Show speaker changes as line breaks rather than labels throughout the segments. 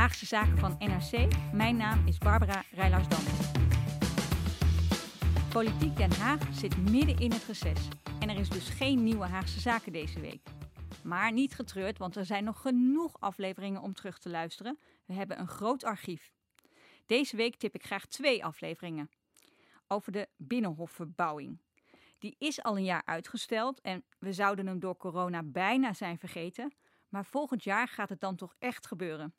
Haagse Zaken van NRC. Mijn naam is Barbara Rijlaars-Dam. Politiek Den Haag zit midden in het reces. En er is dus geen nieuwe Haagse Zaken deze week. Maar niet getreurd, want er zijn nog genoeg afleveringen om terug te luisteren. We hebben een groot archief. Deze week tip ik graag twee afleveringen. Over de Binnenhofverbouwing. Die is al een jaar uitgesteld en we zouden hem door corona bijna zijn vergeten. Maar volgend jaar gaat het dan toch echt gebeuren.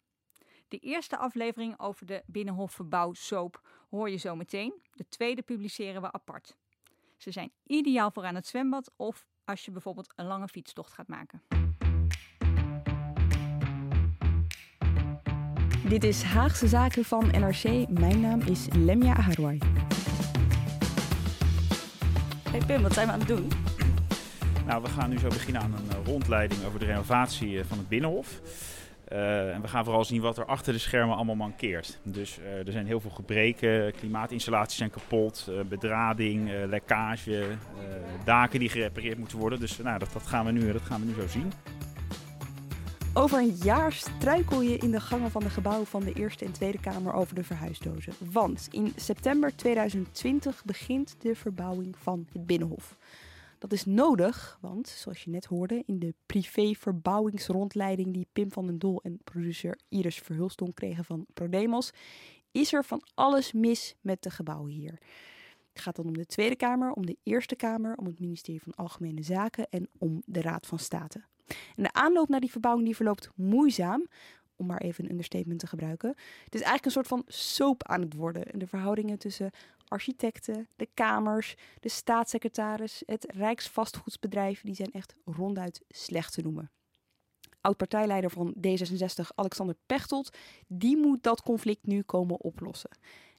De eerste aflevering over de Binnenhofverbouwsoap hoor je zo meteen. De tweede publiceren we apart. Ze zijn ideaal voor aan het zwembad of als je bijvoorbeeld een lange fietstocht gaat maken.
Dit is Haagse Zaken van NRC. Mijn naam is Lemja Aharwai.
Hey Pim, wat zijn we aan het doen?
Nou, we gaan nu zo beginnen aan een uh, rondleiding over de renovatie uh, van het Binnenhof. Uh, en we gaan vooral zien wat er achter de schermen allemaal mankeert. Dus er zijn heel veel gebreken, klimaatinstallaties zijn kapot, bedrading, lekkage, daken die gerepareerd moeten worden. Dus nou, dat, dat, gaan we nu, dat gaan we nu zo zien.
Over een jaar struikel je in de gangen van de gebouwen van de Eerste en Tweede Kamer over de verhuisdozen. Want in september 2020 begint de verbouwing van het Binnenhof. Dat is nodig, want zoals je net hoorde in de privé-verbouwingsrondleiding die Pim van den Doel en producer Iris Verhulston kregen van Prodemos, is er van alles mis met de gebouwen hier. Het gaat dan om de Tweede Kamer, om de Eerste Kamer, om het ministerie van Algemene Zaken en om de Raad van State. En de aanloop naar die verbouwing die verloopt moeizaam, om maar even een understatement te gebruiken. Het is eigenlijk een soort van soap aan het worden. En de verhoudingen tussen architecten, de kamers, de staatssecretaris, het Rijksvastgoedsbedrijf, die zijn echt ronduit slecht te noemen. Oud-partijleider van D66, Alexander Pechtold, die moet dat conflict nu komen oplossen.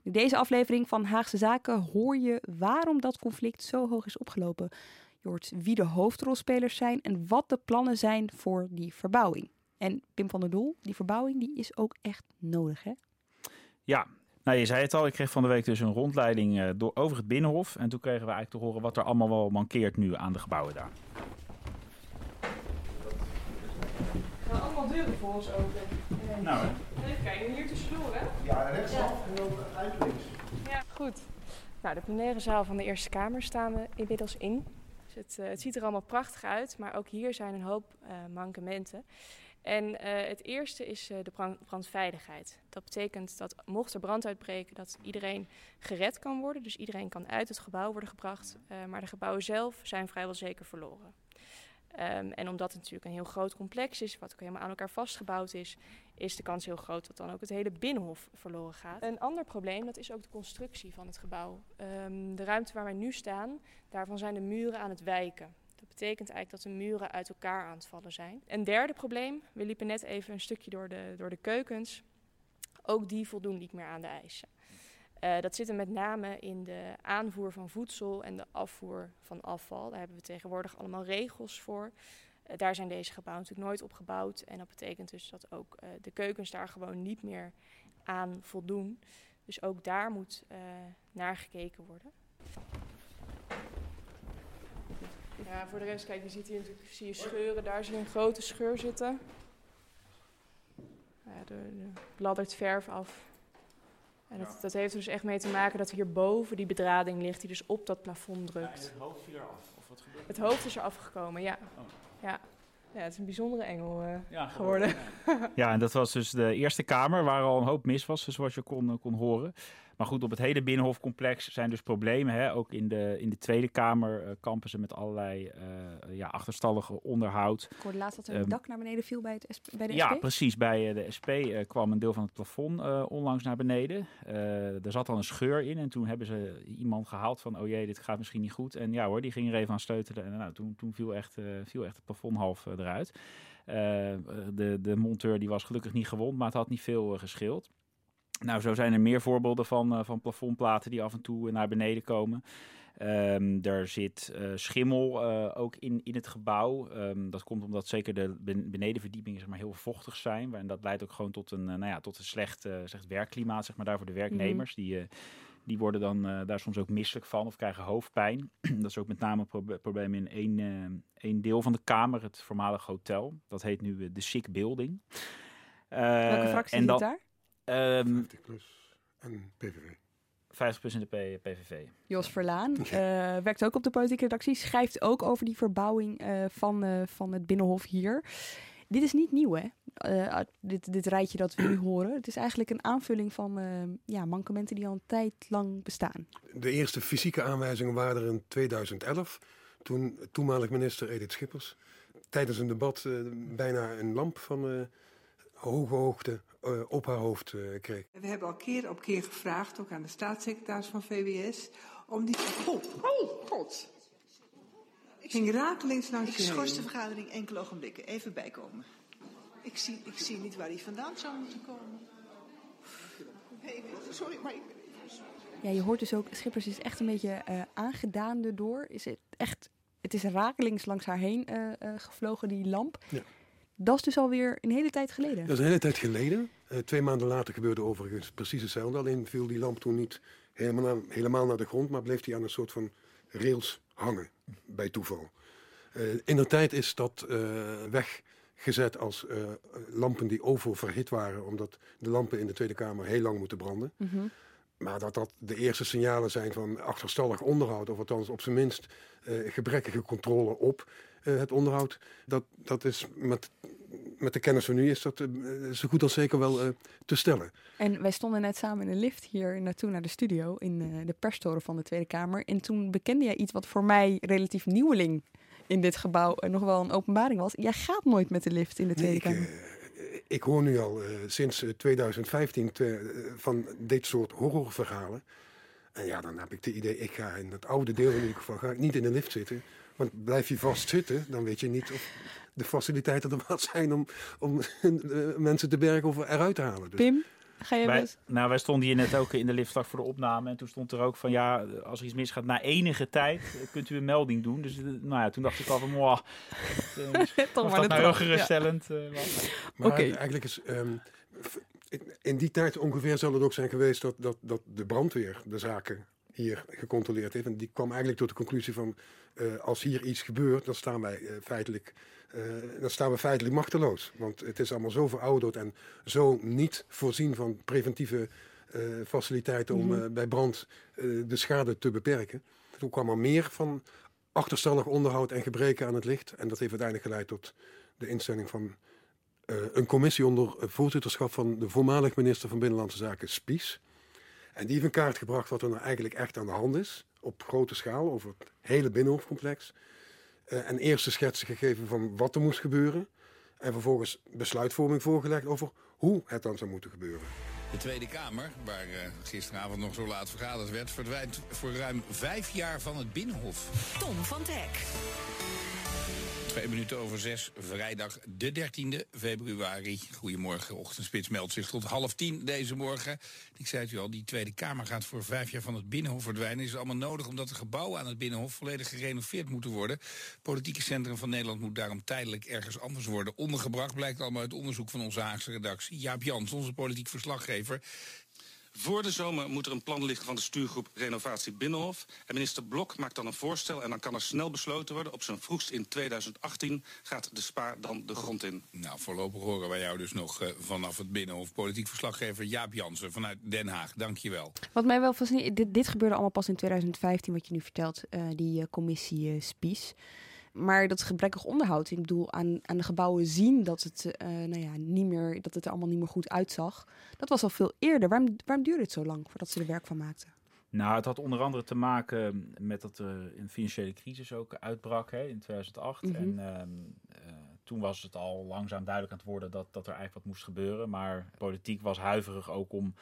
In deze aflevering van Haagse Zaken hoor je waarom dat conflict zo hoog is opgelopen. Je hoort wie de hoofdrolspelers zijn en wat de plannen zijn voor die verbouwing. En Pim van der Doel, die verbouwing die is ook echt nodig, hè?
Ja, nou, je zei het al, ik kreeg van de week dus een rondleiding uh, door, over het Binnenhof. En toen kregen we eigenlijk te horen wat er allemaal wel mankeert nu aan de gebouwen daar.
gaan allemaal deuren voor ons open.
En, nou,
Even kijken, hier tussendoor, hè?
Ja, rechtsaf ja. en ook uit links.
Ja, goed. Nou, de plenaire zaal van de Eerste Kamer staan we inmiddels in. Dus het, uh, het ziet er allemaal prachtig uit, maar ook hier zijn een hoop uh, mankementen. En uh, het eerste is uh, de brand brandveiligheid. Dat betekent dat mocht er brand uitbreken, dat iedereen gered kan worden. Dus iedereen kan uit het gebouw worden gebracht. Uh, maar de gebouwen zelf zijn vrijwel zeker verloren. Um, en omdat het natuurlijk een heel groot complex is, wat ook helemaal aan elkaar vastgebouwd is, is de kans heel groot dat dan ook het hele binnenhof verloren gaat. Een ander probleem, dat is ook de constructie van het gebouw. Um, de ruimte waar wij nu staan, daarvan zijn de muren aan het wijken. Betekent eigenlijk dat de muren uit elkaar aan het vallen zijn. Een derde probleem, we liepen net even een stukje door de, door de keukens. Ook die voldoen niet meer aan de eisen. Uh, dat zit er met name in de aanvoer van voedsel en de afvoer van afval. Daar hebben we tegenwoordig allemaal regels voor. Uh, daar zijn deze gebouwen natuurlijk nooit op gebouwd. En dat betekent dus dat ook uh, de keukens daar gewoon niet meer aan voldoen. Dus ook daar moet naar gekeken worden. Ja, voor de rest, kijk, je ziet hier natuurlijk zie je scheuren. Daar zie je een grote scheur zitten. Ja, er, er bladdert verf af. En dat, dat, heeft er dus echt mee te maken dat hierboven die bedrading ligt, die dus op dat plafond drukt.
Ja, het hoofd viel eraf, of wat gebeurt
Het hoofd is eraf gekomen, ja.
Oh.
ja. Ja, het is een bijzondere engel eh,
Ja,
geworden.
Ja, en dat was dus de Eerste Kamer, waar al een hoop mis was, zoals je kon, kon horen. Maar goed, op het hele Binnenhofcomplex zijn dus problemen. Hè? Ook in de, in de Tweede Kamer eh, kampen ze met allerlei eh, ja, achterstallige onderhoud.
Ik hoorde laatst dat er een
Ehm,
dak naar beneden viel bij, het SP, bij de
Ja,
SP.
precies. Bij eh, de SP kwam een deel van het plafond onlangs naar beneden. Er zat al een scheur in en toen hebben ze iemand gehaald van... oh jee, dit gaat misschien niet goed. En ja hoor, die ging er even aan sleutelen. En nou, toen, toen viel, echt, viel echt het plafond half eruit. De, de monteur die was gelukkig niet gewond, maar het had niet veel gescheeld. Nou, zo zijn er meer voorbeelden van, eh, van plafondplaten die af en toe naar beneden komen. Ehm, er zit eh, schimmel eh, ook in, in het gebouw. Ehm, dat komt omdat zeker de ben- benedenverdiepingen zeg maar, heel vochtig zijn. En dat leidt ook gewoon tot een, nou ja, tot een slecht, slecht werkklimaat zeg maar, daar voor de werknemers. Die, eh, die worden dan daar soms ook misselijk van of krijgen hoofdpijn. dat is ook met name een proble- probleem in één, één deel van de kamer, het voormalige hotel. Dat heet nu de Sick Building.
Welke fractie
en
zit
dan,
daar?
Ehm
50 plus en PVV.
50 plus in de P- PVV.
Jos Verlaan eh, werkt ook op de politieke redactie. Schrijft ook over die verbouwing eh, van, eh, van het Binnenhof hier. Dit is niet nieuw, hè? Eh, dit, dit rijtje dat we nu horen. Het is eigenlijk een aanvulling van eh, ja, mankementen die al een tijd lang bestaan.
De eerste fysieke aanwijzingen waren er in 2011. Toen toenmalig minister Edith Schippers tijdens een debat bijna een lamp van eh, hoge hoogte eh, op haar hoofd eh, kreeg.
We hebben al keer op keer gevraagd, ook aan de staatssecretaris van VWS, om die... Oh, oh god. Ik ging rakelings langs
Ik schors de vergadering enkele ogenblikken. Even bijkomen. Ik zie, ik zie niet waar hij vandaan zou moeten komen. Sorry, maar ik...
Ja, je hoort dus ook, Schippers is echt een beetje eh, aangedaan erdoor. Is het, echt, het is rakelings langs haar heen eh, eh, gevlogen, die lamp.
Ja.
Dat is dus alweer een hele tijd geleden.
Dat is een hele tijd geleden. Eh, twee maanden later gebeurde overigens precies hetzelfde. Alleen viel die lamp toen niet helemaal, naar- helemaal naar de grond, maar bleef die aan een soort van rails hangen, bij toeval. Eh, in de tijd is dat eh, weggezet als lampen die oververhit waren, omdat de lampen in de Tweede Kamer heel lang moeten branden.
Mhm.
Maar dat dat de eerste signalen zijn van achterstallig onderhoud, of althans op zijn minst gebrekkige controle op eh, het onderhoud, dat, dat is met, met de kennis van nu is dat eh, zo goed als zeker wel eh, te stellen.
En wij stonden net samen in de lift hier naartoe naar de studio in de perstoren van de Tweede Kamer. En toen bekende jij iets wat voor mij relatief nieuweling in dit gebouw nog wel een openbaring was. Jij gaat nooit met de lift in de Tweede Kamer.
ik hoor nu al sinds eh, 2015 te- eh, van dit soort horrorverhalen. En ja, dan heb ik het idee, ik ga in het oude deel in ieder geval ga ik niet in de lift zitten. Want blijf je vast zitten, dan weet je niet of de faciliteiten er wat zijn om, om mensen te bergen of eruit te halen. Dus
Pim, ga je wel
Wij, nou, wij stonden hier net ook in de lift vlak voor de opname. En toen stond er ook van, ja, als er iets misgaat, na enige tijd kunt u een melding doen. Dus eh, nou ja, toen dacht ik al van, mwah, eh,
Toch
of
maar
dat
de
nou heel
trap, ja.
geruststellend eh, was.
Maar
Oké.
eigenlijk is. ehm, in- in die tijd ongeveer zal het ook zijn geweest dat, dat, dat de brandweer de zaken hier gecontroleerd heeft. En die kwam eigenlijk tot de conclusie van. eh, als hier iets gebeurt, dan staan wij eh, feitelijk. eh, dan staan we feitelijk machteloos. Want het is allemaal zo verouderd en zo niet voorzien van preventieve faciliteiten om eh, bij brand de schade te beperken. Toen kwam er meer van achterstallig onderhoud en gebreken aan het licht. En dat heeft uiteindelijk geleid tot de instelling van een commissie onder voorzitterschap van de voormalig minister van Binnenlandse Zaken, Spies. En die heeft in kaart gebracht wat er nou eigenlijk echt aan de hand is. Op grote schaal, over het hele Binnenhofcomplex. Eh, en eerste schetsen gegeven van wat er moest gebeuren. En vervolgens besluitvorming voorgelegd over hoe het dan zou moeten gebeuren.
De Tweede Kamer, waar eh, gisteravond nog zo laat vergaderd werd, verdwijnt voor ruim vijf jaar van het Binnenhof.
Tom van Dek.
Twee minuten over zes, vrijdag de 13e februari. Goedemorgen, ochtendspits meldt zich tot half tien deze morgen. Ik zei het u al, die Tweede Kamer gaat voor vijf jaar van het Binnenhof verdwijnen. Is allemaal nodig omdat de gebouwen aan het Binnenhof volledig gerenoveerd moeten worden. Politieke Centrum van Nederland moet daarom tijdelijk ergens anders worden ondergebracht. Blijkt allemaal uit onderzoek van onze Haagse redactie. Jaap Jans, onze politiek verslaggever.
Voor de zomer moet er een plan liggen van de stuurgroep Renovatie Binnenhof. En minister Blok maakt dan een voorstel en dan kan er snel besloten worden. Op zijn vroegst in 2018 gaat de SPA dan de grond in.
Nou, voorlopig horen wij jou dus nog eh, vanaf het Binnenhof. Politiek verslaggever Jaap Jansen vanuit Den Haag. Dankjewel.
Wat mij wel fascineert, dit, dit gebeurde allemaal pas in 2015, wat je nu vertelt, eh, die eh, commissie Spies. Maar dat gebrekkig onderhoud, ik bedoel, aan, aan de gebouwen zien dat het, uh, nou ja, niet meer, dat het er allemaal niet meer goed uitzag. Dat was al veel eerder. Waarom, waarom duurde het zo lang voordat ze er werk van maakten?
Nou, het had onder andere te maken met dat er een financiële crisis ook uitbrak hè, in 2008.
Mhm.
En uh, toen was het al langzaam duidelijk aan het worden dat, dat er eigenlijk wat moest gebeuren. Maar politiek was huiverig ook om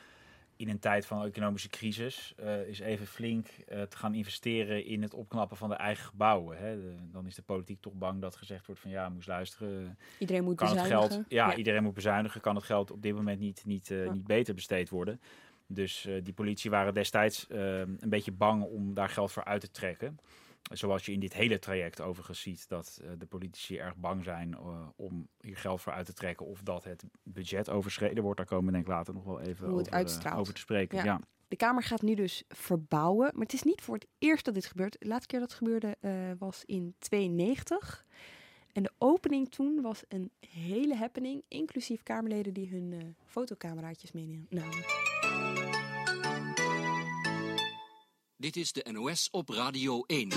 in een tijd van economische crisis uh, is even flink uh, te gaan investeren in het opknappen van de eigen gebouwen. Hè. De, dan is de politiek toch bang dat gezegd wordt van ja, moest luisteren.
Iedereen moet
kan
bezuinigen.
Het geld, ja,
Ja.
iedereen moet bezuinigen. Kan het geld op dit moment niet, niet, uh, niet beter besteed worden. Dus die politie waren destijds een beetje bang om daar geld voor uit te trekken. Zoals je in dit hele traject overigens ziet dat uh, de politici erg bang zijn uh, om hier geld voor uit te trekken of dat het budget overschreden wordt. Daar komen we denk ik later nog wel even
het
over, te spreken.
Ja.
Ja.
De Kamer gaat nu dus verbouwen, maar het is niet voor het eerst dat dit gebeurt. De laatste keer dat het gebeurde uh, was in 92. En de opening toen was een hele happening, inclusief Kamerleden die hun uh, fotocameraatjes meenamen.
Dit is de NOS op Radio 1.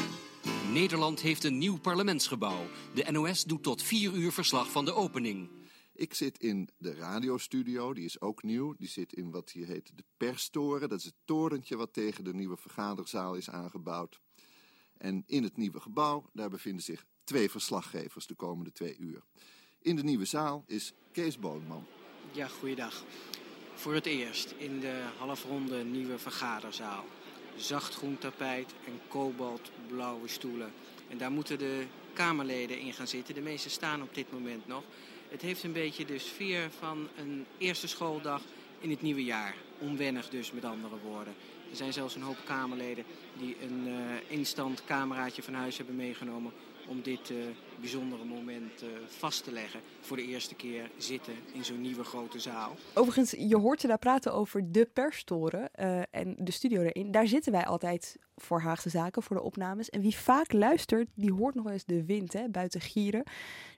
Nederland heeft een nieuw parlementsgebouw. De NOS doet tot 4 uur verslag van de opening.
Ik zit in de radiostudio, die is ook nieuw. Die zit in wat hier heet de perstoren. Dat is het torentje wat tegen de nieuwe vergaderzaal is aangebouwd. En in het nieuwe gebouw, daar bevinden zich twee verslaggevers de komende twee uur. In de nieuwe zaal is Kees Boonman.
Ja, goeiedag. Voor het eerst in de halfronde nieuwe vergaderzaal. Zacht groen tapijt en kobaltblauwe stoelen. En daar moeten de Kamerleden in gaan zitten. De meeste staan op dit moment nog. Het heeft een beetje de sfeer van een eerste schooldag in het nieuwe jaar. Onwennig dus, met andere woorden. Er zijn zelfs een hoop Kamerleden die een uh, instant cameraatje van huis hebben meegenomen om dit uh, bijzondere moment uh, vast te leggen. Voor de eerste keer zitten in zo'n nieuwe grote zaal.
Overigens, je hoort ze daar praten over de perstoren uh, en de studio erin. Daar zitten wij altijd voor Haagse Zaken, voor de opnames. En wie vaak luistert, die hoort nog wel eens de wind hè, buiten gieren.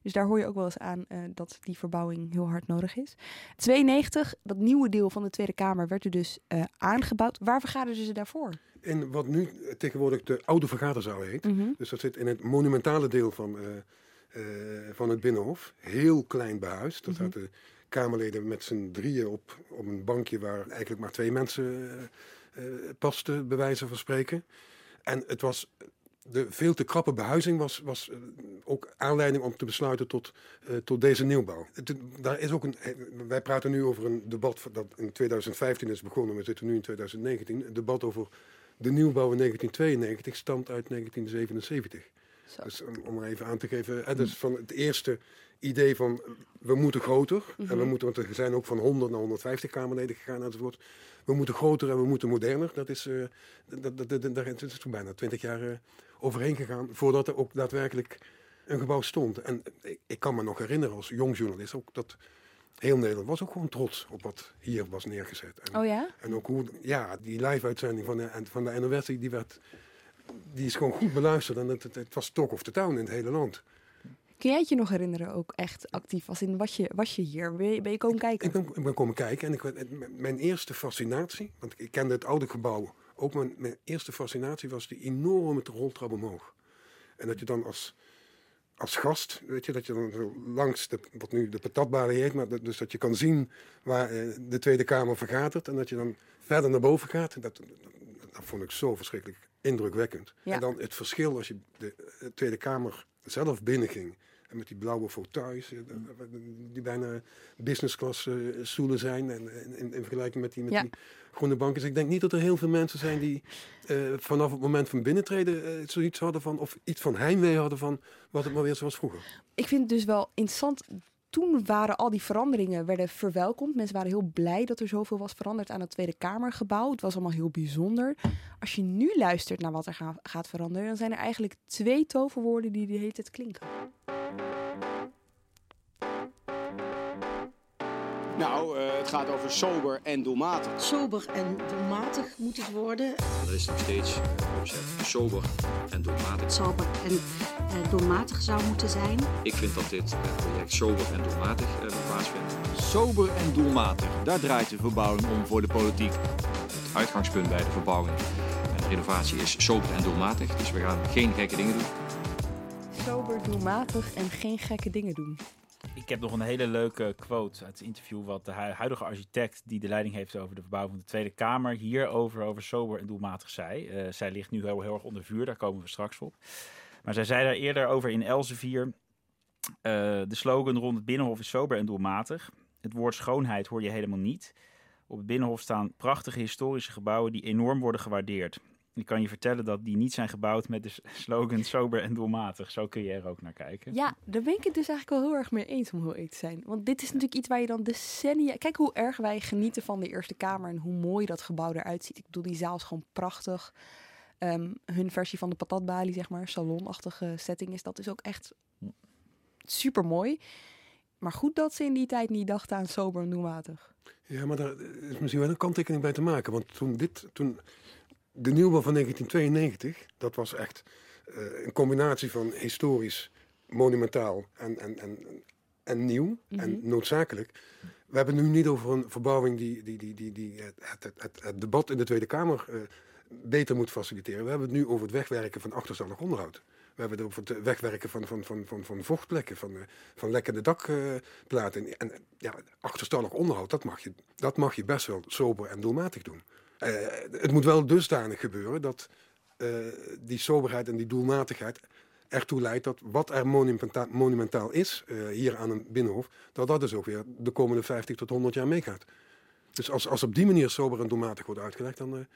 Dus daar hoor je ook wel eens aan uh, dat die verbouwing heel hard nodig is. 92, dat nieuwe deel van de Tweede Kamer, werd er dus uh, aangebouwd. Waar vergaderden ze daarvoor?
In wat nu tegenwoordig de oude vergaderzaal heet. Mm -hmm. Dus dat zit in het monumentale deel van, van het Binnenhof. Heel klein behuisd. Dat mm -hmm. zaten Kamerleden met z'n drieën op, op een bankje waar eigenlijk maar twee mensen uh, pasten, bij wijze van spreken. En het was de veel te krappe behuizing was, was ook aanleiding om te besluiten tot, uh, tot deze nieuwbouw. Het, daar is ook een, wij praten nu over een debat dat in 2015 is begonnen, we zitten nu in 2019. Een debat over de nieuwbouw in 1992 stamt uit 1977. Dus om, om er even aan te geven, dus van het eerste idee van we moeten groter. Mm -hmm. En we moeten, want er zijn ook van 100 naar 150 Kamerleden gegaan enzovoort. We moeten groter en we moeten moderner. Dat is, uh, dat, dat, dat, daar is toen bijna 20 jaar uh, overheen gegaan voordat er ook daadwerkelijk een gebouw stond. En ik, ik kan me nog herinneren als jong journalist ook dat heel Nederland was ook gewoon trots op wat hier was neergezet. En,
oh ja?
En ook hoe, ja, die live-uitzending van de, van de NOS, die, werd, die is gewoon goed beluisterd. En het, het, het was talk of the town in het hele land.
Kun jij het je nog herinneren, ook echt actief? Als in, was je, was je hier? Ben je, ben je komen kijken?
Ik ben, ik ben komen kijken en ik, mijn eerste fascinatie, want ik kende het oude gebouw. Ook mijn, mijn eerste fascinatie was die enorme roltrap omhoog. En dat je dan als, als gast, weet je, dat je dan langs de, wat nu de patatbalie heet, maar dat, dus dat je kan zien waar eh, de Tweede Kamer vergadert. En dat je dan verder naar boven gaat. Dat, dat, dat vond ik zo verschrikkelijk indrukwekkend.
Ja.
En dan het verschil als je de, de Tweede Kamer zelf binnenging. En met die blauwe fauteuils, die bijna business class uh, stoelen zijn. En, in, in, vergelijking met die, met
ja.
die groene banken. Dus ik denk niet dat er heel veel mensen zijn die uh, vanaf het moment van binnentreden uh, zoiets hadden van, of iets van heimwee hadden van wat het maar weer zoals vroeger.
Ik vind het dus wel interessant. Toen waren al die veranderingen werden verwelkomd. Mensen waren heel blij dat er zoveel was veranderd aan het Tweede Kamergebouw. Het was allemaal heel bijzonder. Als je nu luistert naar wat er ga, gaat veranderen, dan zijn er eigenlijk twee toverwoorden die de hele tijd klinken.
Nou, uh, het gaat over sober en doelmatig.
Sober en doelmatig moet het worden.
Er is nog steeds uh, sober en doelmatig.
Sober en uh, doelmatig zou moeten zijn.
Ik vind dat dit project sober en doelmatig moet plaatsvinden.
Sober en doelmatig, daar draait de verbouwing om voor de politiek.
Het uitgangspunt bij de verbouwing en de renovatie is sober en doelmatig. Dus we gaan geen gekke dingen doen.
sober, doelmatig en geen gekke dingen doen.
Ik heb nog een hele leuke quote uit het interview wat de hu- huidige architect die de leiding heeft over de verbouwing van de Tweede Kamer hierover over sober en doelmatig zei. Eh, zij ligt nu heel, heel erg onder vuur, daar komen we straks op. Maar zij zei daar eerder over in Elsevier. eh, de slogan rond het Binnenhof is sober en doelmatig. Het woord schoonheid hoor je helemaal niet. Op het Binnenhof staan prachtige historische gebouwen die enorm worden gewaardeerd. Ik kan je vertellen dat die niet zijn gebouwd met de slogan sober en doelmatig. Zo kun je er ook naar kijken.
Ja, daar ben ik het dus eigenlijk wel heel erg mee eens om heel eerlijk te zijn. Want dit is natuurlijk iets waar je dan decennia... Kijk hoe erg wij genieten van de Eerste Kamer en hoe mooi dat gebouw eruit ziet. Ik bedoel, die zaal is gewoon prachtig. Ehm, hun versie van de patatbalie, zeg maar, salonachtige setting is dat is ook echt super mooi. Maar goed dat ze in die tijd niet dachten aan sober en doelmatig.
Ja, maar daar is misschien wel een kanttekening bij te maken. Want toen dit, toen de nieuwbouw van 1992, dat was echt eh, een combinatie van historisch, monumentaal en, en, en, en nieuw en
Mhm.
noodzakelijk. We hebben het nu niet over een verbouwing die, die, die, die, die het, het, het, het debat in de Tweede Kamer eh, beter moet faciliteren. We hebben het nu over het wegwerken van achterstallig onderhoud. We hebben het over het wegwerken van, van, van, van, van vochtplekken, van, eh, van lekkende dakplaten. en en, ja, achterstallig onderhoud, dat mag, je, dat mag je best wel sober en doelmatig doen. Eh, het moet wel dusdanig gebeuren dat eh, die soberheid en die doelmatigheid ertoe leidt dat wat er monumenta- monumentaal is eh, hier aan een binnenhof, dat dat dus ook weer de komende 50 tot 100 jaar meegaat. Dus als, als op die manier sober en doelmatig wordt uitgelegd, dan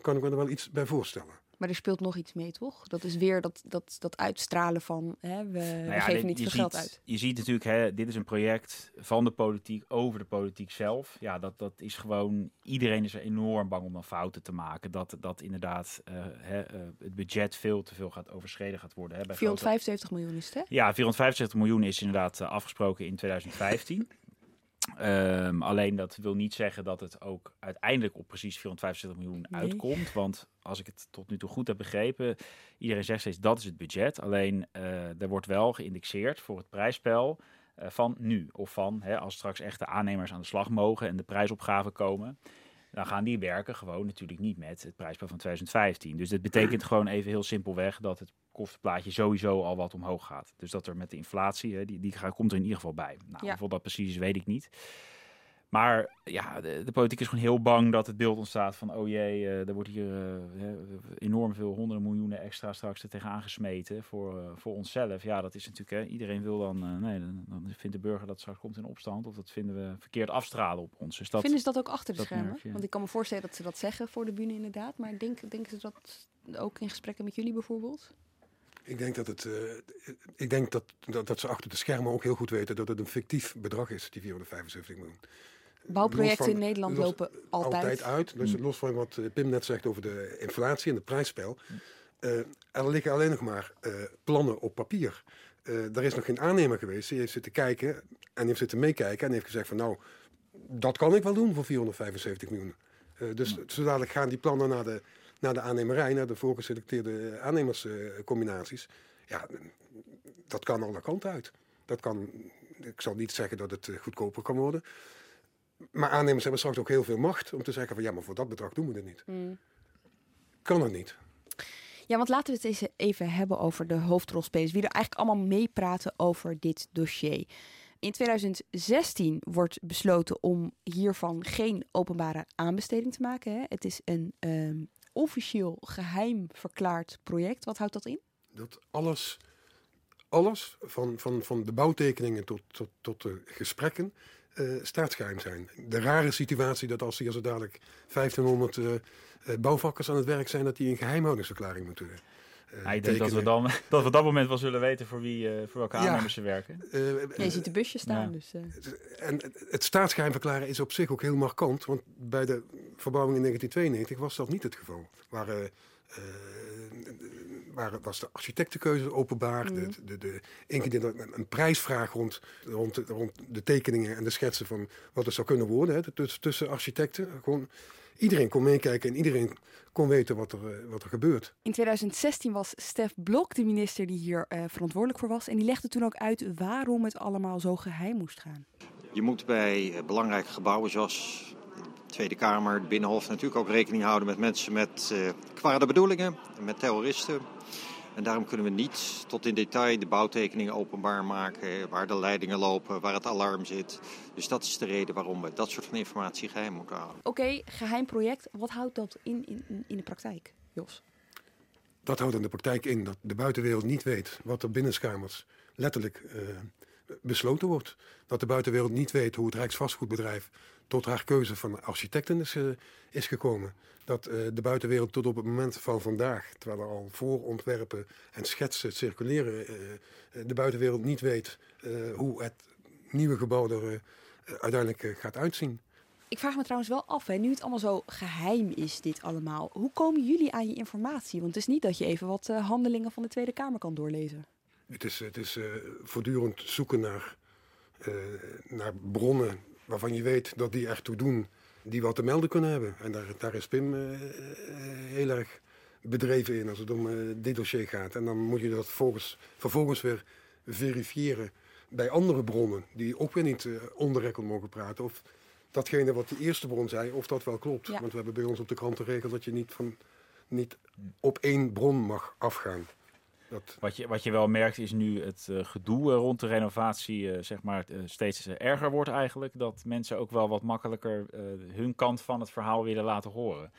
kan ik me er wel iets bij voorstellen.
Maar er speelt nog iets mee, toch? Dat is weer dat, dat, dat uitstralen van hè, we,
Nou
we geven niet veel geld uit.
Je ziet natuurlijk, hè, dit is een project van de politiek over de politiek zelf. Ja, dat, dat is gewoon, iedereen is er enorm bang om dan fouten te maken. Dat, dat inderdaad eh, hè, eh, het budget veel te veel gaat overschreden gaat worden. Hè, bij grote-
475 miljoen is het, hè?
ja, 475 miljoen is inderdaad eh, afgesproken in 2015. Ehm, alleen dat wil niet zeggen dat het ook uiteindelijk op precies 475 miljoen
Nee.
uitkomt. Want als ik het tot nu toe goed heb begrepen, iedereen zegt steeds dat is het budget. Alleen eh, er wordt wel geïndexeerd voor het prijsspel eh, van nu. Of van hè, als straks echte aannemers aan de slag mogen en de prijsopgaven komen. Dan gaan die werken gewoon natuurlijk niet met het prijsspel van 2015. Dus dat betekent gewoon even heel simpelweg dat het kostenplaatje sowieso al wat omhoog gaat. Dus dat er met de inflatie, hè, die, die gaat- komt er in ieder geval bij. Nou,
Ja.
Hoeveel dat precies is, weet ik niet. Maar ja, de, de politiek is gewoon heel bang dat het beeld ontstaat van... oh jee, eh, er wordt hier eh, enorm veel honderden miljoenen extra straks er tegenaan gesmeten voor, eh, voor onszelf. Ja, dat is natuurlijk, hè, iedereen wil dan... nee, dan, dan vindt de burger dat straks komt in opstand... of dat vinden we verkeerd afstralen op ons. Dus dat,
Vinden ze dat ook achter de schermen?
merk.
Want ik kan me voorstellen dat ze dat zeggen voor de bühne inderdaad. Maar denk, denken ze dat ook in gesprekken met jullie bijvoorbeeld?
Ik denk dat, het, eh, ik denk dat, dat, dat ze achter de schermen ook heel goed weten dat het een fictief bedrag is, die 475 miljoen.
Bouwprojecten
van-
in Nederland
los-
lopen altijd.
uit. Dus
Mm.
los van wat eh, Pim net zegt over de inflatie en het prijsspel. eh, er liggen alleen nog maar plannen op papier. Er is nog geen aannemer geweest. Die heeft zitten kijken en heeft zitten meekijken en heeft gezegd van nou, dat kan ik wel doen voor 475 miljoen. Dus zo dadelijk gaan die plannen naar de, naar de aannemerij, naar de voorgeselecteerde aannemerscombinaties. ja, dat kan alle kanten uit. Dat kan, ik zal niet zeggen dat het eh, goedkoper kan worden. Maar aannemers hebben straks ook heel veel macht om te zeggen van ja, maar voor dat bedrag doen we het niet.
Mm.
Kan het niet.
Ja, want laten we het eens even hebben over de hoofdrolspelers. Wie er eigenlijk allemaal meepraten over dit dossier. In 2016 wordt besloten om hiervan geen openbare aanbesteding te maken. Hè. Het is een ehm, officieel geheim verklaard project. Wat houdt dat in?
Dat alles, alles van, van, van de bouwtekeningen tot, tot, tot de gesprekken eh staatsgeheim zijn. De rare situatie dat als zo dadelijk 1500 eh, eh, bouwvakkers aan het werk zijn, dat die een geheimhoudingsverklaring moeten
Ja, ik denk dat we, dan, dat we op dat moment wel zullen weten voor, wie, eh, voor welke
Ja.
aannemers ze werken.
Ja, je ziet de busjes staan.
Ja.
Dus, eh.
En het- staatsgeheim verklaren is op zich ook heel markant. Want bij de verbouwing in 1992 was dat niet het geval. Waren, eh, waren, was de architectenkeuze openbaar. De, de, de, ingediend een, een prijsvraag rond, rond, de- rond de tekeningen en de schetsen van wat het zou kunnen worden. Hè, tussen, tussen architecten. Gewoon, iedereen kon meekijken en iedereen kon weten wat er, eh, wat er gebeurt.
In 2016 was Stef Blok de minister die hier eh, verantwoordelijk voor was. En die legde toen ook uit waarom het allemaal zo geheim moest gaan.
Je moet bij eh, belangrijke gebouwen zoals de Tweede Kamer, het Binnenhof natuurlijk ook rekening houden met mensen met eh kwade bedoelingen, met terroristen. En daarom kunnen we niet tot in detail de bouwtekeningen openbaar maken, waar de leidingen lopen, waar het alarm zit. Dus dat is de reden waarom we dat soort van informatie geheim moeten houden.
Oké, geheim project. Wat houdt dat in, in, in de praktijk, Jos?
Dat houdt in de praktijk in dat de buitenwereld niet weet wat er binnenskamers letterlijk uh, besloten wordt. Dat de buitenwereld niet weet hoe het Rijksvastgoedbedrijf tot haar keuze van architecten is, uh, is gekomen. Dat uh, de buitenwereld tot op het moment van vandaag, terwijl er al voorontwerpen en schetsen circuleren, de buitenwereld niet weet hoe het nieuwe gebouw er uiteindelijk gaat uitzien.
Ik vraag me trouwens wel af, hè, nu het allemaal zo geheim is, dit allemaal. Hoe komen jullie aan je informatie? Want het is niet dat je even wat uh, handelingen van de Tweede Kamer kan doorlezen.
Het is, het is uh, voortdurend zoeken naar, uh, naar bronnen waarvan je weet dat die ertoe doen die wat te melden kunnen hebben. En daar, daar is Pim heel erg bedreven in als het om dit dossier gaat. En dan moet je dat volgens, vervolgens weer verifiëren bij andere bronnen die ook weer niet onder record mogen praten. Of datgene wat de eerste bron zei, of dat wel klopt. Want we hebben bij ons op de krant de regel dat je niet, van, niet op één bron mag afgaan.
Dat... Wat, je, wat je wel merkt is nu het uh, gedoe uh, rond de renovatie uh, zeg maar, steeds erger wordt eigenlijk. Dat mensen ook wel wat makkelijker hun kant van het verhaal willen laten horen.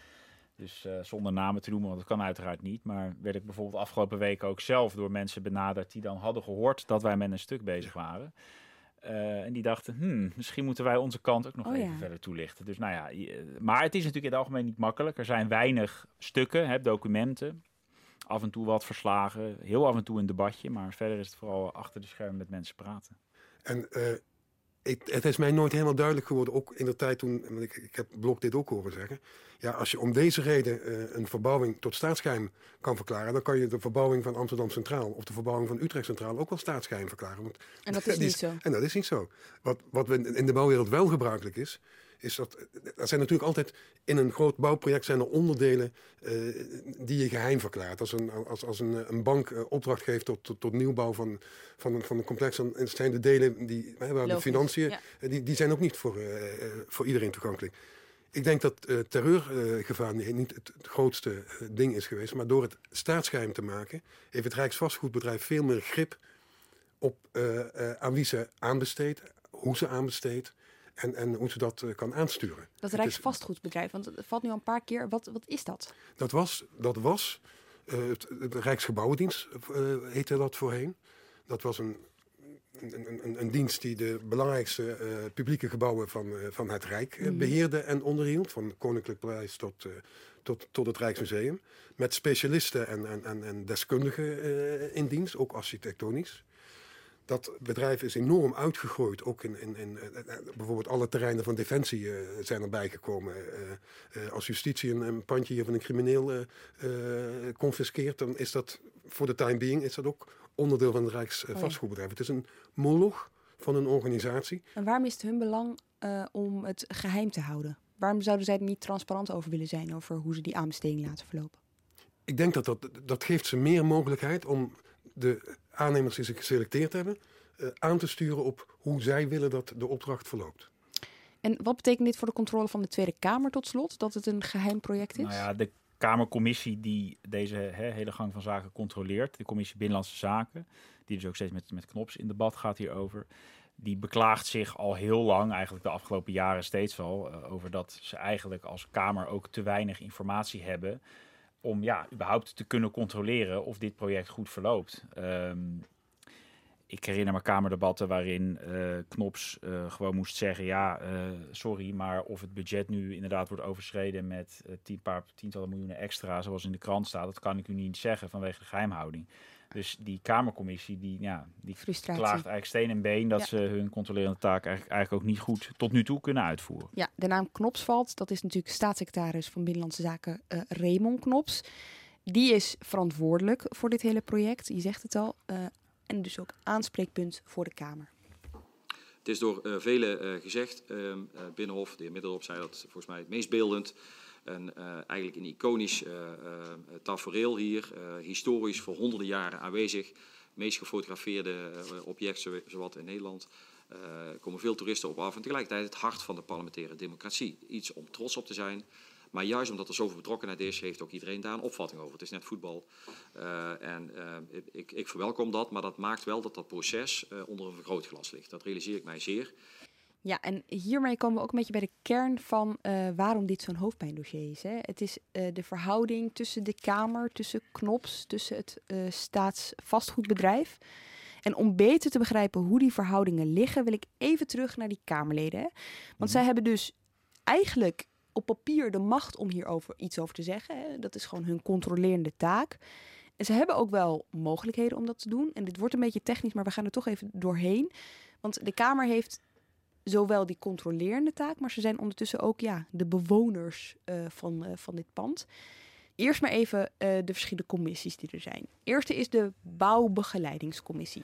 Dus zonder namen te noemen, want dat kan uiteraard niet. Maar werd ik bijvoorbeeld afgelopen week ook zelf door mensen benaderd die dan hadden gehoord dat wij met een stuk bezig waren. Uh, en die dachten, hmm, misschien moeten wij onze kant ook nog
Oh,
even
ja.
verder toelichten. Dus nou ja, je- maar het is natuurlijk in het algemeen niet makkelijk. Er zijn weinig stukken, hè, documenten. Af en toe wat verslagen, heel af en toe een debatje. Maar verder is het vooral achter de schermen met mensen praten.
En eh, ik, het is mij nooit helemaal duidelijk geworden, ook in de tijd toen, want ik, ik heb Blok dit ook horen zeggen. Ja, als je om deze reden eh, een verbouwing tot staatsgeheim kan verklaren, dan kan je de verbouwing van Amsterdam Centraal of de verbouwing van Utrecht Centraal ook wel staatsgeheim verklaren. Want
En dat is niet zo.
En dat is niet zo. Wat, wat we in de bouwwereld wel gebruikelijk is, is dat er zijn natuurlijk altijd in een groot bouwproject zijn er onderdelen eh, die je geheim verklaart. Als een, als, als een, een bank eh, opdracht geeft tot, tot, tot nieuwbouw van, van, een, van een complex, dan zijn de delen die, hè, waar de financiën,
ja.
eh, die, die zijn ook niet voor, voor iedereen toegankelijk. Ik denk dat terreurgevaar niet niet het, het grootste ding is geweest, maar door het staatsgeheim te maken, heeft het Rijksvastgoedbedrijf veel meer grip op aan wie ze aanbesteedt, hoe ze aanbesteedt en, en hoe ze dat eh, kan aansturen.
Dat Rijksvastgoedbedrijf, want het valt nu al een paar keer. Wat, wat is dat?
Dat was, dat was eh, het, het Rijksgebouwendienst, eh, heette dat voorheen. Dat was een, een, een, een dienst die de belangrijkste publieke gebouwen van, van het Rijk
Mhm.
beheerde en onderhield. Van Koninklijk Paleis tot, tot, tot het Rijksmuseum. Met specialisten en, en, en, en deskundigen in dienst, ook architectonisch. Dat bedrijf is enorm uitgegroeid. Ook in, in, in eh, eh, bijvoorbeeld alle terreinen van defensie eh, zijn erbij gekomen. Als justitie een, een pandje hier van een crimineel confiskeert, dan is dat voor de time being is dat ook onderdeel van het Rijksvastgoedbedrijf. Het is een moloch van een organisatie.
En waarom is het hun belang om het geheim te houden? Waarom zouden zij er niet transparant over willen zijn over hoe ze die aanbesteding laten verlopen?
Ik denk dat dat, dat geeft ze meer mogelijkheid om de aannemers die ze geselecteerd hebben eh, aan te sturen op hoe zij willen dat de opdracht verloopt.
En wat betekent dit voor de controle van de Tweede Kamer tot slot? Dat het een geheim project is?
Nou ja, de Kamercommissie die deze hè, hele gang van zaken controleert, de Commissie Binnenlandse Zaken, die dus ook steeds met, met Knops in debat gaat hierover, die beklaagt zich al heel lang, eigenlijk de afgelopen jaren steeds al, eh, over dat ze eigenlijk als Kamer ook te weinig informatie hebben om ja, überhaupt te kunnen controleren of dit project goed verloopt. Ehm, ik herinner me kamerdebatten waarin eh, Knops eh, gewoon moest zeggen: ja, eh, sorry, maar of het budget nu inderdaad wordt overschreden met tien paar tientallen miljoenen extra, zoals in de krant staat, dat kan ik u niet zeggen vanwege de geheimhouding. Dus die Kamercommissie die, ja, die
Frustratie.
klaagt eigenlijk steen en been dat
Ja.
ze hun controlerende taak eigenlijk, eigenlijk ook niet goed tot nu toe kunnen uitvoeren.
Ja, de naam Knops valt. Dat is natuurlijk staatssecretaris van Binnenlandse Zaken eh Raymond Knops. Die is verantwoordelijk voor dit hele project. Je zegt het al. eh, en dus ook aanspreekpunt voor de Kamer.
Het is door eh, velen eh, gezegd. ehm, eh, Binnenhof, de heer Middelhof, zei dat volgens mij het meest beeldend. En eh, eigenlijk een iconisch eh eh, tafereel hier, historisch voor honderden jaren aanwezig. meest gefotografeerde object zo- zowat in Nederland. Er komen veel toeristen op af en tegelijkertijd het hart van de parlementaire democratie. Iets om trots op te zijn. Maar juist omdat er zoveel betrokkenheid is, heeft ook iedereen daar een opvatting over. Het is net voetbal. En ik, ik, verwelkom dat, maar dat maakt wel dat dat proces onder een vergrootglas ligt. Dat realiseer ik mij zeer.
Ja, en hiermee komen we ook een beetje bij de kern van waarom dit zo'n hoofdpijndossier is. Hè. Het is de verhouding tussen de Kamer, tussen KNOPS, tussen het staatsvastgoedbedrijf. En om beter te begrijpen hoe die verhoudingen liggen, wil ik even terug naar die Kamerleden. Hè. Want mm zij hebben dus eigenlijk op papier de macht om hierover iets over te zeggen. Hè. Dat is gewoon hun controlerende taak. En ze hebben ook wel mogelijkheden om dat te doen. En dit wordt een beetje technisch, maar we gaan er toch even doorheen. Want de Kamer heeft zowel die controlerende taak, maar ze zijn ondertussen ook ja, de bewoners uh, van, uh, van dit pand. Eerst maar even uh, de verschillende commissies die er zijn. Eerste is de bouwbegeleidingscommissie.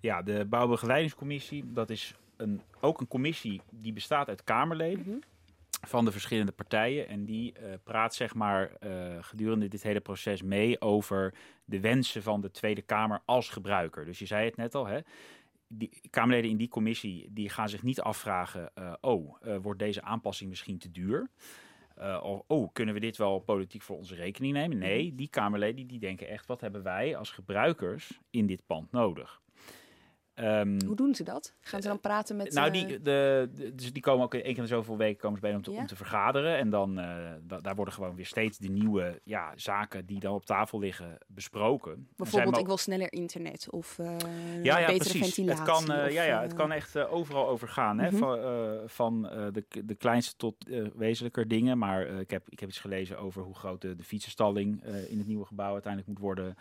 Ja, de bouwbegeleidingscommissie, dat is een, ook een commissie die bestaat uit Kamerleden. Mm -hmm van de verschillende partijen. En die praat zeg maar gedurende dit hele proces mee over de wensen van de Tweede Kamer als gebruiker. Dus je zei het net al, hè. Die Kamerleden in die commissie die gaan zich niet afvragen: uh, oh, wordt deze aanpassing misschien te duur? of oh, kunnen we dit wel politiek voor onze rekening nemen? Nee, die Kamerleden die denken echt: wat hebben wij als gebruikers in dit pand nodig?
Um, Hoe doen ze dat? Gaan ze dan praten met...
Nou, die, de, de, dus die komen ook één keer in zoveel weken komen ze bij om te, ja? om te vergaderen. En dan uh, da, daar worden gewoon weer steeds de nieuwe ja, zaken die dan op tafel liggen besproken.
Bijvoorbeeld, ik wil sneller internet of uh, ja, ja, betere precies. ventilatie.
Het kan, uh,
of,
ja, ja, het kan echt overal over gaan. Hè? Mm -hmm. Van, van de, de kleinste tot wezenlijker dingen. Maar ik, heb, ik heb iets gelezen over hoe groot de, de fietsenstalling in het nieuwe gebouw uiteindelijk moet worden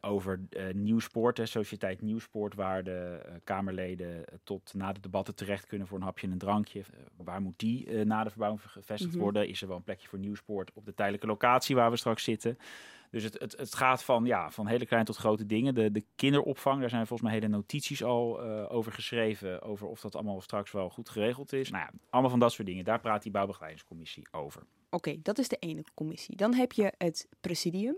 over uh, Nieuwsport, hè, Sociëteit Nieuwsport, waar de uh, Kamerleden tot na de debatten terecht kunnen voor een hapje en een drankje. Uh, waar moet die na de verbouwing gevestigd mm -hmm. worden? Is er wel een plekje voor Nieuwsport op de tijdelijke locatie waar we straks zitten? Dus het, het, het gaat van, ja, van hele klein tot grote dingen. De, de kinderopvang, daar zijn volgens mij hele notities al over geschreven. Over of dat allemaal straks wel goed geregeld is. Nou ja, allemaal van dat soort dingen. Daar praat die bouwbegeleidingscommissie over.
Oké, okay, dat is de ene commissie. Dan heb je het presidium.